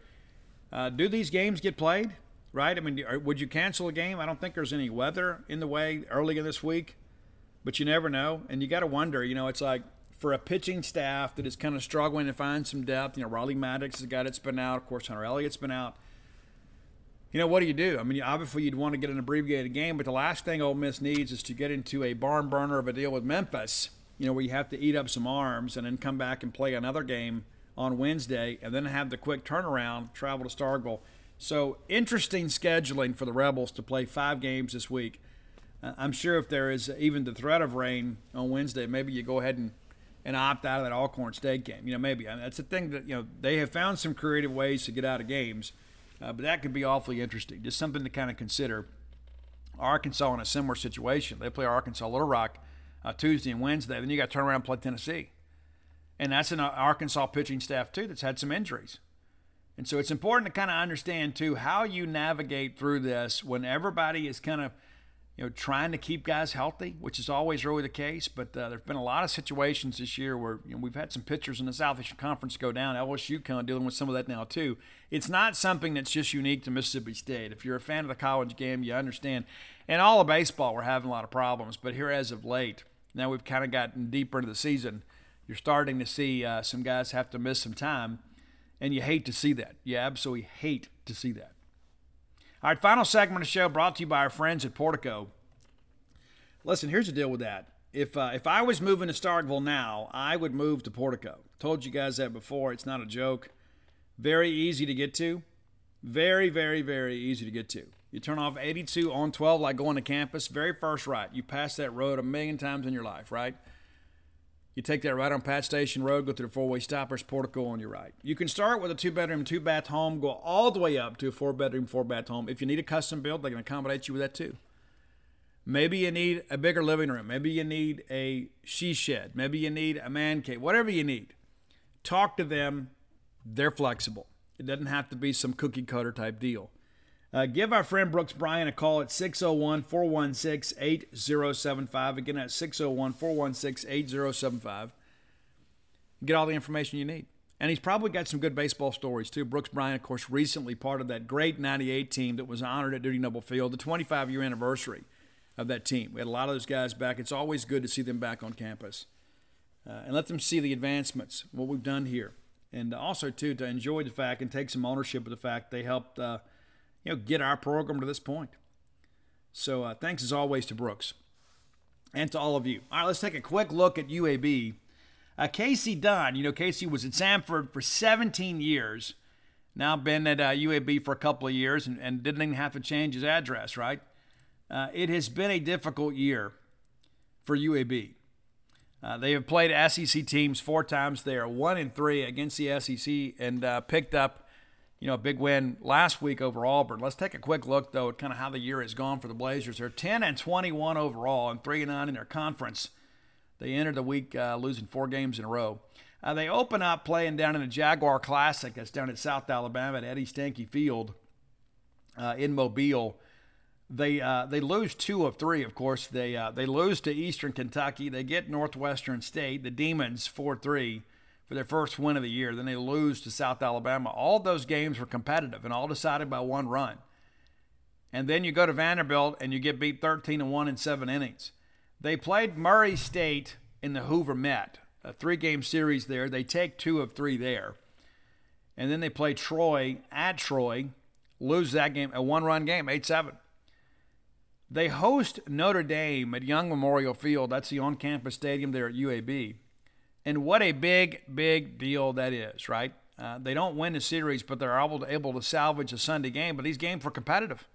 uh, Do these games get played? right? I mean, would you cancel a game? I don't think there's any weather in the way early in this week, but you never know. And you got to wonder, you know, it's like for a pitching staff that is kind of struggling to find some depth, you know, Riley Maddox has got it been out. Of course, Hunter Elliott's been out. You know, what do you do? I mean, obviously you'd want to get an abbreviated game, but the last thing Ole Miss needs is to get into a barn burner of a deal with Memphis, you know, where you have to eat up some arms and then come back and play another game on Wednesday and then have the quick turnaround, travel to Starkville so interesting scheduling for the Rebels to play five games this week. I'm sure if there is even the threat of rain on Wednesday, maybe you go ahead and, and opt out of that Alcorn State game. You know, maybe I mean, that's the thing that you know they have found some creative ways to get out of games, uh, but that could be awfully interesting. Just something to kind of consider. Arkansas in a similar situation. They play Arkansas Little Rock uh, Tuesday and Wednesday. Then you got to turn around and play Tennessee, and that's an Arkansas pitching staff too that's had some injuries. And so it's important to kind of understand too how you navigate through this when everybody is kind of you know trying to keep guys healthy, which is always really the case. But uh, there's been a lot of situations this year where you know, we've had some pitchers in the Southeastern Conference go down. LSU kind of dealing with some of that now too. It's not something that's just unique to Mississippi State. If you're a fan of the college game, you understand. And all of baseball, we're having a lot of problems. But here, as of late, now we've kind of gotten deeper into the season. You're starting to see uh, some guys have to miss some time and you hate to see that. You absolutely hate to see that. All right, final segment of the show brought to you by our friends at Portico. Listen, here's the deal with that. If uh, if I was moving to Starkville now, I would move to Portico. Told you guys that before. It's not a joke. Very easy to get to. Very, very, very easy to get to. You turn off 82 on 12 like going to campus, very first right. You pass that road a million times in your life, right? You take that right on Pat Station Road, go through the four way stoppers, portico on your right. You can start with a two bedroom, two bath home, go all the way up to a four bedroom, four bath home. If you need a custom build, they can accommodate you with that too. Maybe you need a bigger living room. Maybe you need a she shed. Maybe you need a man cave. Whatever you need, talk to them. They're flexible. It doesn't have to be some cookie cutter type deal. Uh, give our friend Brooks Bryan a call at 601 416 8075. Again, at 601 416 8075. Get all the information you need. And he's probably got some good baseball stories too. Brooks Bryan, of course, recently part of that great 98 team that was honored at Dudy Noble Field, the 25 year anniversary of that team. We had a lot of those guys back. It's always good to see them back on campus uh, and let them see the advancements, what we've done here. And also, too, to enjoy the fact and take some ownership of the fact they helped. Uh, you know, get our program to this point. So uh, thanks as always to Brooks and to all of you. All right, let's take a quick look at UAB. Uh, Casey Dunn, you know, Casey was at Samford for 17 years, now been at uh, UAB for a couple of years and, and, didn't even have to change his address, right? Uh, it has been a difficult year for UAB. Uh, they have played SEC teams four times. They are one and three against the SEC and uh, picked up you know, a big win last week over Auburn. Let's take a quick look, though, at kind of how the year has gone for the Blazers. They're 10 and 21 overall and 3 and 9 in their conference. They entered the week uh, losing four games in a row. Uh, they open up playing down in the Jaguar Classic. That's down at South Alabama at Eddie Stanky Field uh, in Mobile. They uh, they lose two of three. Of course, they uh, they lose to Eastern Kentucky. They get Northwestern State, the Demons, four three for their first win of the year. Then they lose to South Alabama. All those games were competitive and all decided by one run. And then you go to Vanderbilt and you get beat 13 and 1 in seven innings. They played Murray State in the Hoover Met, a three game series there. They take two of three there. And then they play Troy at Troy, lose that game, a one run game, 8 7. They host Notre Dame at Young Memorial Field. That's the on campus stadium there at UAB. And what a big, big deal that is, right? Uh, they don't win the series, but they're able to, able to salvage a Sunday game. But these games were competitive.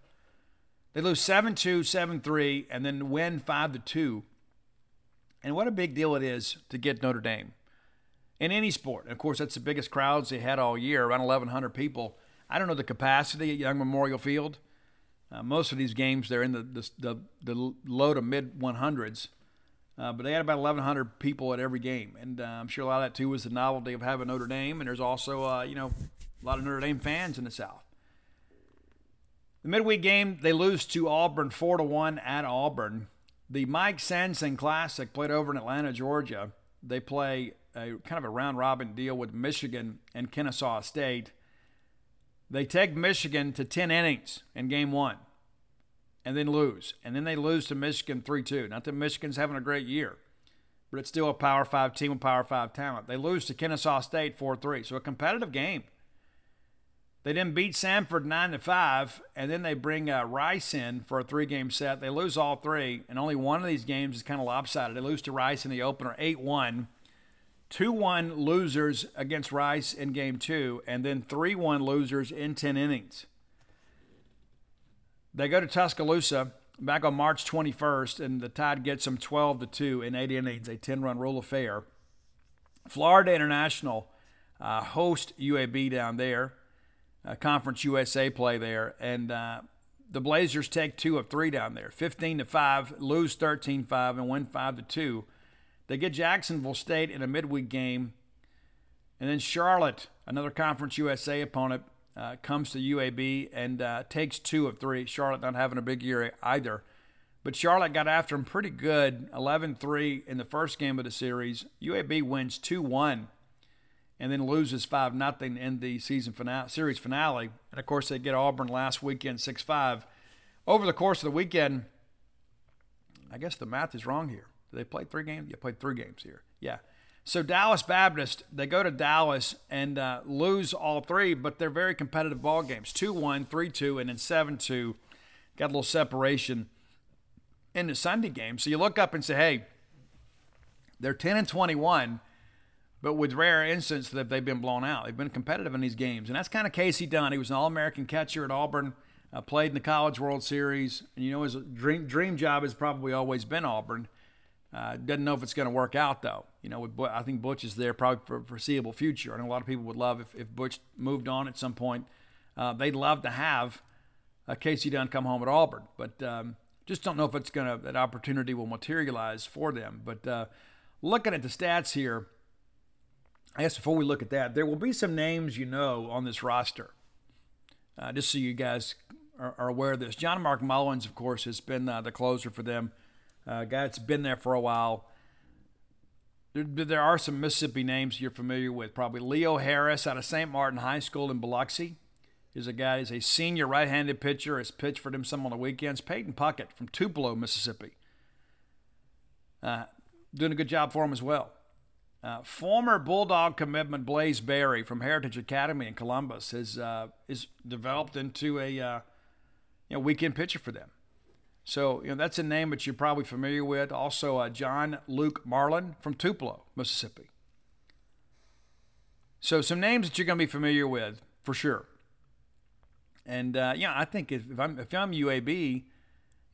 They lose 7 2, 7 3, and then win 5 2. And what a big deal it is to get Notre Dame in any sport. And of course, that's the biggest crowds they had all year, around 1,100 people. I don't know the capacity at Young Memorial Field. Uh, most of these games, they're in the, the, the, the low to mid 100s. Uh, but they had about 1,100 people at every game, and uh, I'm sure a lot of that too was the novelty of having Notre Dame. And there's also, uh, you know, a lot of Notre Dame fans in the South. The midweek game, they lose to Auburn four to one at Auburn. The Mike Sansing Classic played over in Atlanta, Georgia. They play a kind of a round robin deal with Michigan and Kennesaw State. They take Michigan to 10 innings in game one and then lose. And then they lose to Michigan 3 2. Not that Michigan's having a great year, but it's still a Power 5 team with Power 5 talent. They lose to Kennesaw State 4 3. So a competitive game. They then beat Samford 9 to 5, and then they bring uh, Rice in for a three game set. They lose all three, and only one of these games is kind of lopsided. They lose to Rice in the opener 8 1. 2 1 losers against Rice in game two, and then 3 1 losers in 10 innings. They go to Tuscaloosa back on March 21st, and the Tide gets them 12 to 2 in eight innings, a 10 run rule affair. Florida International uh, host UAB down there, uh, Conference USA play there, and uh, the Blazers take two of three down there, 15 to 5, lose 13 5, and win 5 to 2. They get Jacksonville State in a midweek game, and then Charlotte, another Conference USA opponent, uh, comes to UAB and uh, takes two of three. Charlotte not having a big year either. But Charlotte got after him pretty good 11 3 in the first game of the series. UAB wins 2 1 and then loses 5 0 in the season finale, series finale. And of course, they get Auburn last weekend 6 5. Over the course of the weekend, I guess the math is wrong here. Did They played three games? Yeah, played three games here. Yeah. So Dallas Baptist, they go to Dallas and uh, lose all three, but they're very competitive ball games: two-one, three-two, and then seven-two. Got a little separation in the Sunday game. So you look up and say, "Hey, they're 10 and 21." but with rare instance that they've been blown out. They've been competitive in these games, and that's kind of Casey Dunn. He was an All-American catcher at Auburn. uh, played in the College World Series, and you know his dream dream job has probably always been Auburn. Uh, doesn't know if it's going to work out though. You know, with, I think Butch is there probably for foreseeable future. I know a lot of people would love if, if Butch moved on at some point. Uh, they'd love to have uh, Casey Dunn come home at Auburn, but um, just don't know if it's going to that opportunity will materialize for them. But uh, looking at the stats here, I guess before we look at that, there will be some names you know on this roster. Uh, just so you guys are, are, aware of this, John Mark Mullins, of course, has been uh, the closer for them. Uh, guy that's been there for a while. There, there, are some Mississippi names you're familiar with. Probably Leo Harris out of St. Martin High School in Biloxi is a guy. He's a senior right-handed pitcher. Has pitched for them some on the weekends. Peyton Puckett from Tupelo, Mississippi. Uh, doing a good job for him as well. Uh, former Bulldog commitment Blaze Berry from Heritage Academy in Columbus has uh, is developed into a uh, you know, weekend pitcher for them. So you know that's a name that you're probably familiar with. Also, uh, John Luke Marlin from Tupelo, Mississippi. So some names that you're going to be familiar with for sure. And uh, yeah, I think if, if I'm if I'm UAB,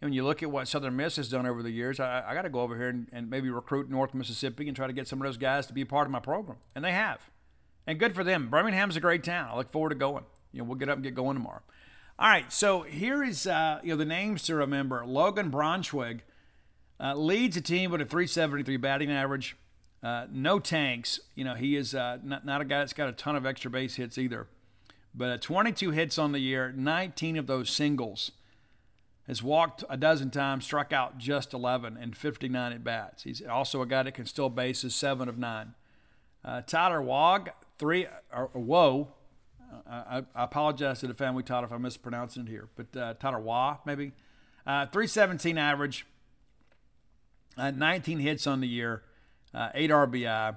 when you look at what Southern Miss has done over the years, I, I got to go over here and, and, maybe recruit North Mississippi and try to get some of those guys to be a part of my program. And they have. And good for them. Birmingham's a great town. I look forward to going. You know, we'll get up and get going tomorrow. All right, so here is uh, you know the names to remember. Logan Braunschweig uh, leads a team with a 373 batting average. Uh, no tanks. You know, he is uh, not, not a guy that's got a ton of extra base hits either. But uh, 22 hits on the year, 19 of those singles has walked a dozen times, struck out just 11, and 59 at bats. He's also a guy that can steal bases, seven of nine. Uh, Tyler Wog, three, or, or whoa, I, I, apologize to the family Tyler if I'm mispronouncing it here, but uh, Tyler Wah, maybe. Uh, 317 average, uh, 19 hits on the year, uh, 8 RBI,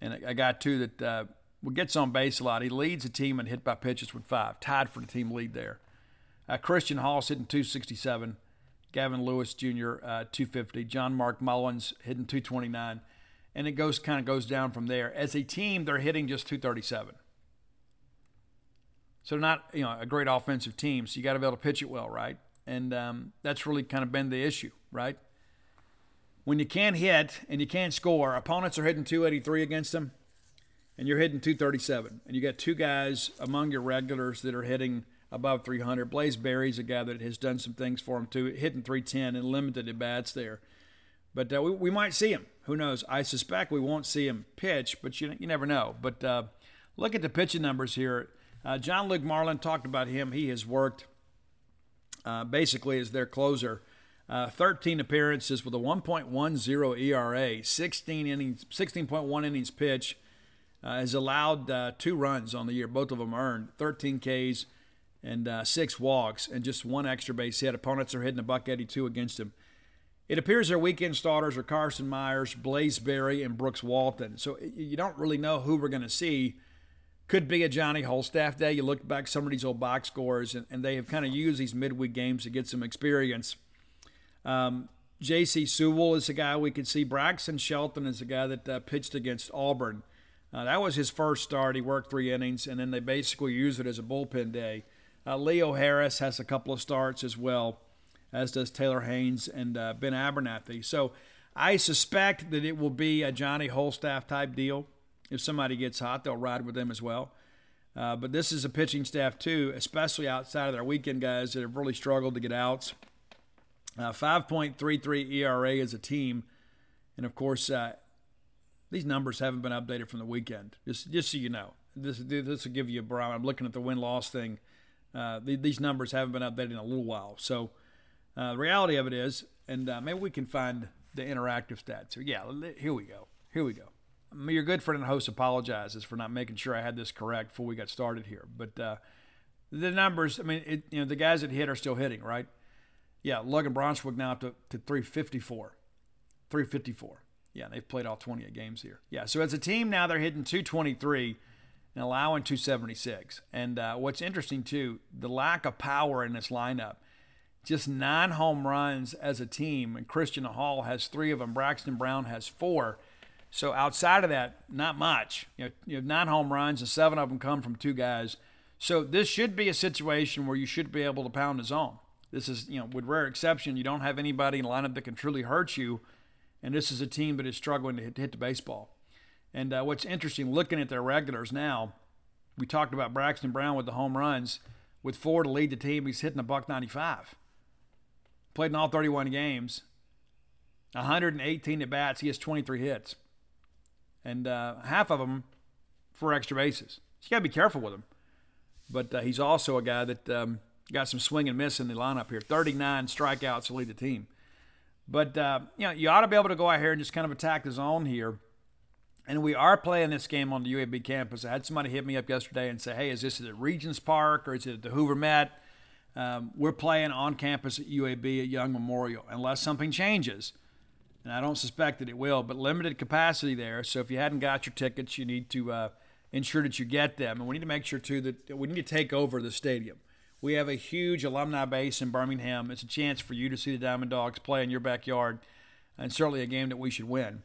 and a, a guy, too, that uh, gets on base a lot. He leads the team in hit by pitches with five, tied for the team lead there. Uh, Christian Hall's hitting 267. Gavin Lewis Jr. Uh, 250. John Mark Mullins hitting 229, and it goes kind of goes down from there. As a team, they're hitting just 237. So they're not you know a great offensive team. So you got to be able to pitch it well, right? And um, that's really kind of been the issue, right? When you can't hit and you can't score, opponents are hitting 283 against them, and you're hitting 237, and you got two guys among your regulars that are hitting above 300. Blaze Berry's a guy that has done some things for him too, hitting 310 and limited at bats there. But uh, we, we might see him. Who knows? I suspect we won't see him pitch, but you, you never know. But uh, look at the pitching numbers here. Uh, John Luke Marlin talked about him. He has worked uh, basically as their closer. Uh, 13 appearances with a 1.10 ERA, 16 innings, 16.1 innings pitch, uh, has allowed uh, two runs on the year. Both of them earned 13 Ks and uh, six walks and just one extra base hit. Opponents are hitting a buck 82 against him. It appears their weekend starters are Carson Myers, Blaze Berry, and Brooks Walton. So you don't really know who we're going to see. Could be a Johnny Holstaff day. You look back some of these old box scores, and, and they have kind of used these midweek games to get some experience. Um, J.C. Sewell is a guy we could see. Braxton Shelton is a guy that uh, pitched against Auburn. Uh, that was his first start. He worked three innings, and then they basically use it as a bullpen day. Uh, Leo Harris has a couple of starts as well, as does Taylor Haynes and uh, Ben Abernathy. So I suspect that it will be a Johnny Holstaff type deal. If somebody gets hot, they'll ride with them as well. Uh, but this is a pitching staff, too, especially outside of their weekend guys that have really struggled to get outs. Uh, 5.33 ERA as a team. And of course, uh, these numbers haven't been updated from the weekend, just, just so you know. This, this will give you a barometer. I'm looking at the win loss thing uh, the, these numbers haven't been updated in a little while. So uh, the reality of it is, and uh, maybe we can find the interactive stats. So yeah, here we go. Here we go. Your good friend and host apologizes for not making sure I had this correct before we got started here. But uh, the numbers, I mean, it, you know, the guys that hit are still hitting, right? Yeah, Logan Braunschweig now to, to 354. 354. Yeah, they've played all 28 games here. Yeah, so as a team now they're hitting 223 and allowing 276. And uh, what's interesting too, the lack of power in this lineup. Just nine home runs as a team, and Christian Hall has three of them. Braxton Brown has four. So outside of that, not much. You know, you have nine home runs, and seven of them come from two guys. So this should be a situation where you should be able to pound the zone. This is, you know, with rare exception, you don't have anybody in lineup that can truly hurt you. And this is a team that is struggling to hit, to hit the baseball. And uh, what's interesting, looking at their regulars now, we talked about Braxton Brown with the home runs. With four to lead the team, he's hitting a buck 95. Played in all 31 games, 118 at bats. He has 23 hits, and uh, half of them for extra bases. So you got to be careful with him. But uh, he's also a guy that um, got some swing and miss in the lineup here. 39 strikeouts to lead the team. But uh, you know, you ought to be able to go out here and just kind of attack the zone here. And we are playing this game on the UAB campus. I had somebody hit me up yesterday and say, "Hey, is this at Regents Park or is it at the Hoover Met?" Um, we're playing on campus at UAB at Young Memorial, unless something changes. And I don't suspect that it will, but limited capacity there. So if you hadn't got your tickets, you need to uh, ensure that you get them. And we need to make sure, too, that we need to take over the stadium. We have a huge alumni base in Birmingham. It's a chance for you to see the Diamond Dogs play in your backyard, and certainly a game that we should win.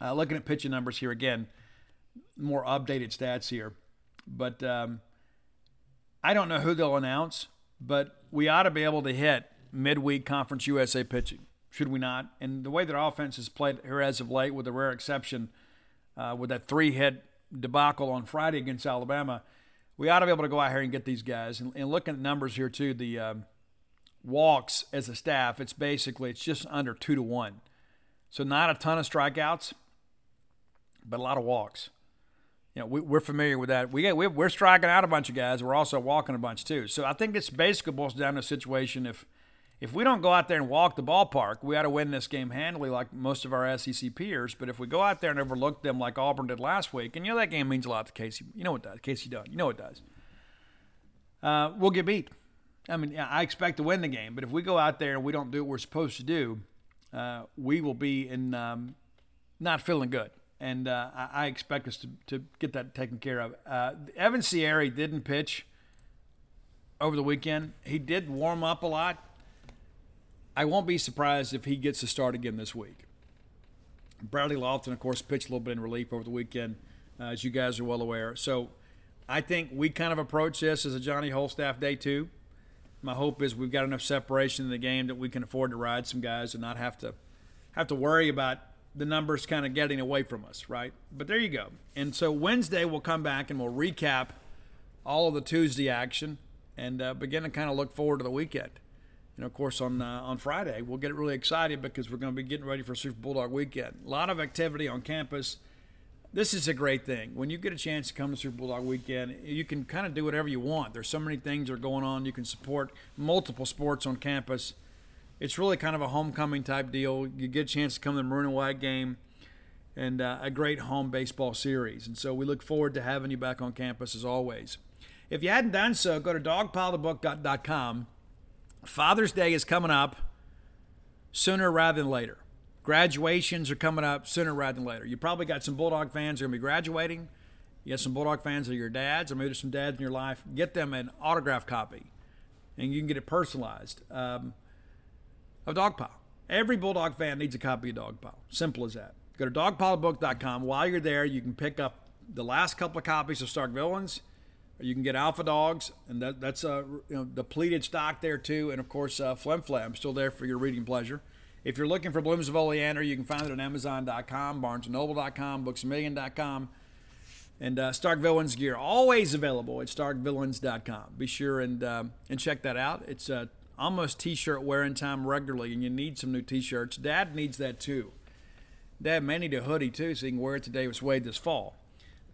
Uh, looking at pitching numbers here again, more updated stats here. But um, I don't know who they'll announce, but we ought to be able to hit midweek Conference USA pitching, should we not? And the way that offense has played here as of late, with a rare exception, uh, with that three hit debacle on Friday against Alabama, we ought to be able to go out here and get these guys. And, and looking at numbers here too, the um, walks as a staff, it's basically it's just under two to one. So not a ton of strikeouts, but a lot of walks. You know, we, we're familiar with that. We get, we're striking out a bunch of guys. We're also walking a bunch too. So I think this basically boils down to a situation if if we don't go out there and walk the ballpark, we ought to win this game handily like most of our SEC peers. But if we go out there and overlook them like Auburn did last week, and you know that game means a lot to Casey. You know it does. Casey Dunn. You know it does. Uh, we'll get beat. I mean, I expect to win the game, but if we go out there and we don't do what we're supposed to do, uh, we will be in um, not feeling good. And uh, I expect us to, to get that taken care of. Uh, Evan Cieri didn't pitch over the weekend. He did warm up a lot I won't be surprised if he gets to start again this week. Bradley Loftin, of course, pitched a little bit in relief over the weekend, uh, as you guys are well aware. So I think we kind of approach this as a Johnny Holstaff day two. My hope is we've got enough separation in the game that we can afford to ride some guys and not have to have to worry about the numbers kind of getting away from us, right? But there you go. And so Wednesday we'll come back and we'll recap all of the Tuesday action and uh, begin to kind of look forward to the weekend you know, of course, on uh, on Friday, we'll get really excited because we're going to be getting ready for Super Bulldog weekend. A lot of activity on campus. This is a great thing. When you get a chance to come to Super Bulldog weekend, you can kind of do whatever you want. There's so many things that are going on. You can support multiple sports on campus. It's really kind of a homecoming type deal. You get a chance to come to the maroon and white game and uh, a great home baseball series. And so we look forward to having you back on campus as always. If you hadn't done so, go to dogpilethebook.com Father's Day is coming up sooner rather than later. Graduations are coming up sooner rather than later. You probably got some Bulldog fans are going to be graduating. You got some Bulldog fans that are your dads, or maybe there's some dads in your life. Get them an autograph copy, and you can get it personalized um, of Dogpile. Every Bulldog fan needs a copy of Dogpile. Simple as that. Go to dogpilebook.com. While you're there, you can pick up the last couple of copies of Stark Villains you can get Alpha Dogs, and that, that's a you know, depleted stock there too. And of course, uh, Flim Flam still there for your reading pleasure. If you're looking for Blooms of Oleander, you can find it on Amazon.com, BarnesandNoble.com, BooksAMillion.com, and uh, Stark Villains gear always available at StarkVillains.com. Be sure and uh, and check that out. It's uh, almost T-shirt wearing time regularly, and you need some new T-shirts. Dad needs that too. Dad may need a hoodie too, so he can wear it today with Wade this fall.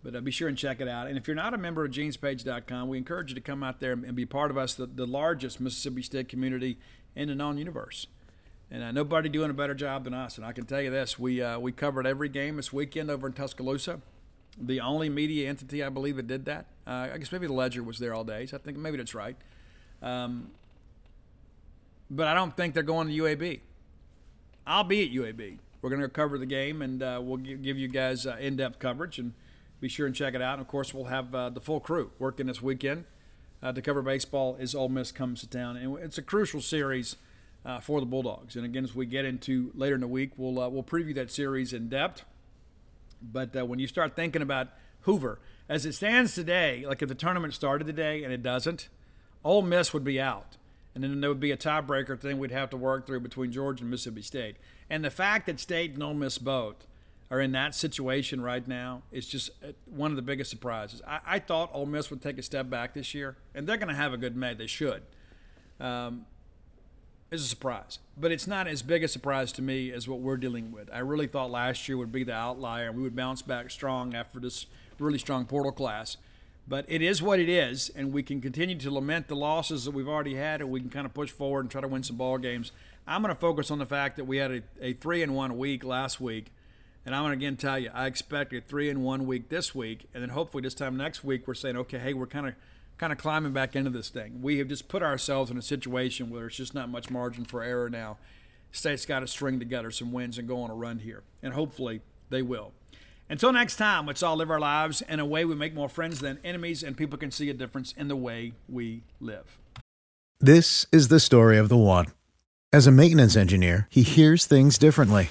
But uh, be sure and check it out. And if you're not a member of genespage.com, we encourage you to come out there and be part of us, the, the largest Mississippi State community in the known universe. And uh, nobody doing a better job than us. And I can tell you this: we uh, we covered every game this weekend over in Tuscaloosa. The only media entity I believe that did that. Uh, I guess maybe the Ledger was there all day. So I think maybe that's right. Um, but I don't think they're going to UAB. I'll be at UAB. We're going to cover the game, and uh, we'll give you guys uh, in-depth coverage and be sure and check it out. And of course, we'll have uh, the full crew working this weekend uh, to cover baseball as Ole Miss comes to town. And it's a crucial series uh, for the Bulldogs. And again, as we get into later in the week, we'll uh, we'll preview that series in depth. But uh, when you start thinking about Hoover. As it stands today, like if the tournament started today and it doesn't, Ole Miss would be out. And then there would be a tiebreaker thing we'd have to work through between Georgia and Mississippi State. And the fact that State and Ole Miss both are in that situation right now is just uh, one of the biggest surprises. I, I thought Ole Miss would take a step back this year, and they're going to have a good May. They should. Um, it's a surprise, but it's not as big a surprise to me as what we're dealing with. I really thought last year would be the outlier, and we would bounce back strong after this really strong portal class. But it is what it is, and we can continue to lament the losses that we've already had, and we can kind of push forward and try to win some ball games. I'm going to focus on the fact that we had a, a three and one week last week, and I'm going to again tell you I expect a three and one week this week, and then hopefully this time next week we're saying, okay, hey, we're kind of kind of climbing back into this thing. We have just put ourselves in a situation where there's just not much margin for error now. State's got to string together some wins and go on a run here, and hopefully they will. Until next time, let's all live our lives in a way we make more friends than enemies, and people can see a difference in the way we live. This is the story of the one. As a maintenance engineer, he hears things differently.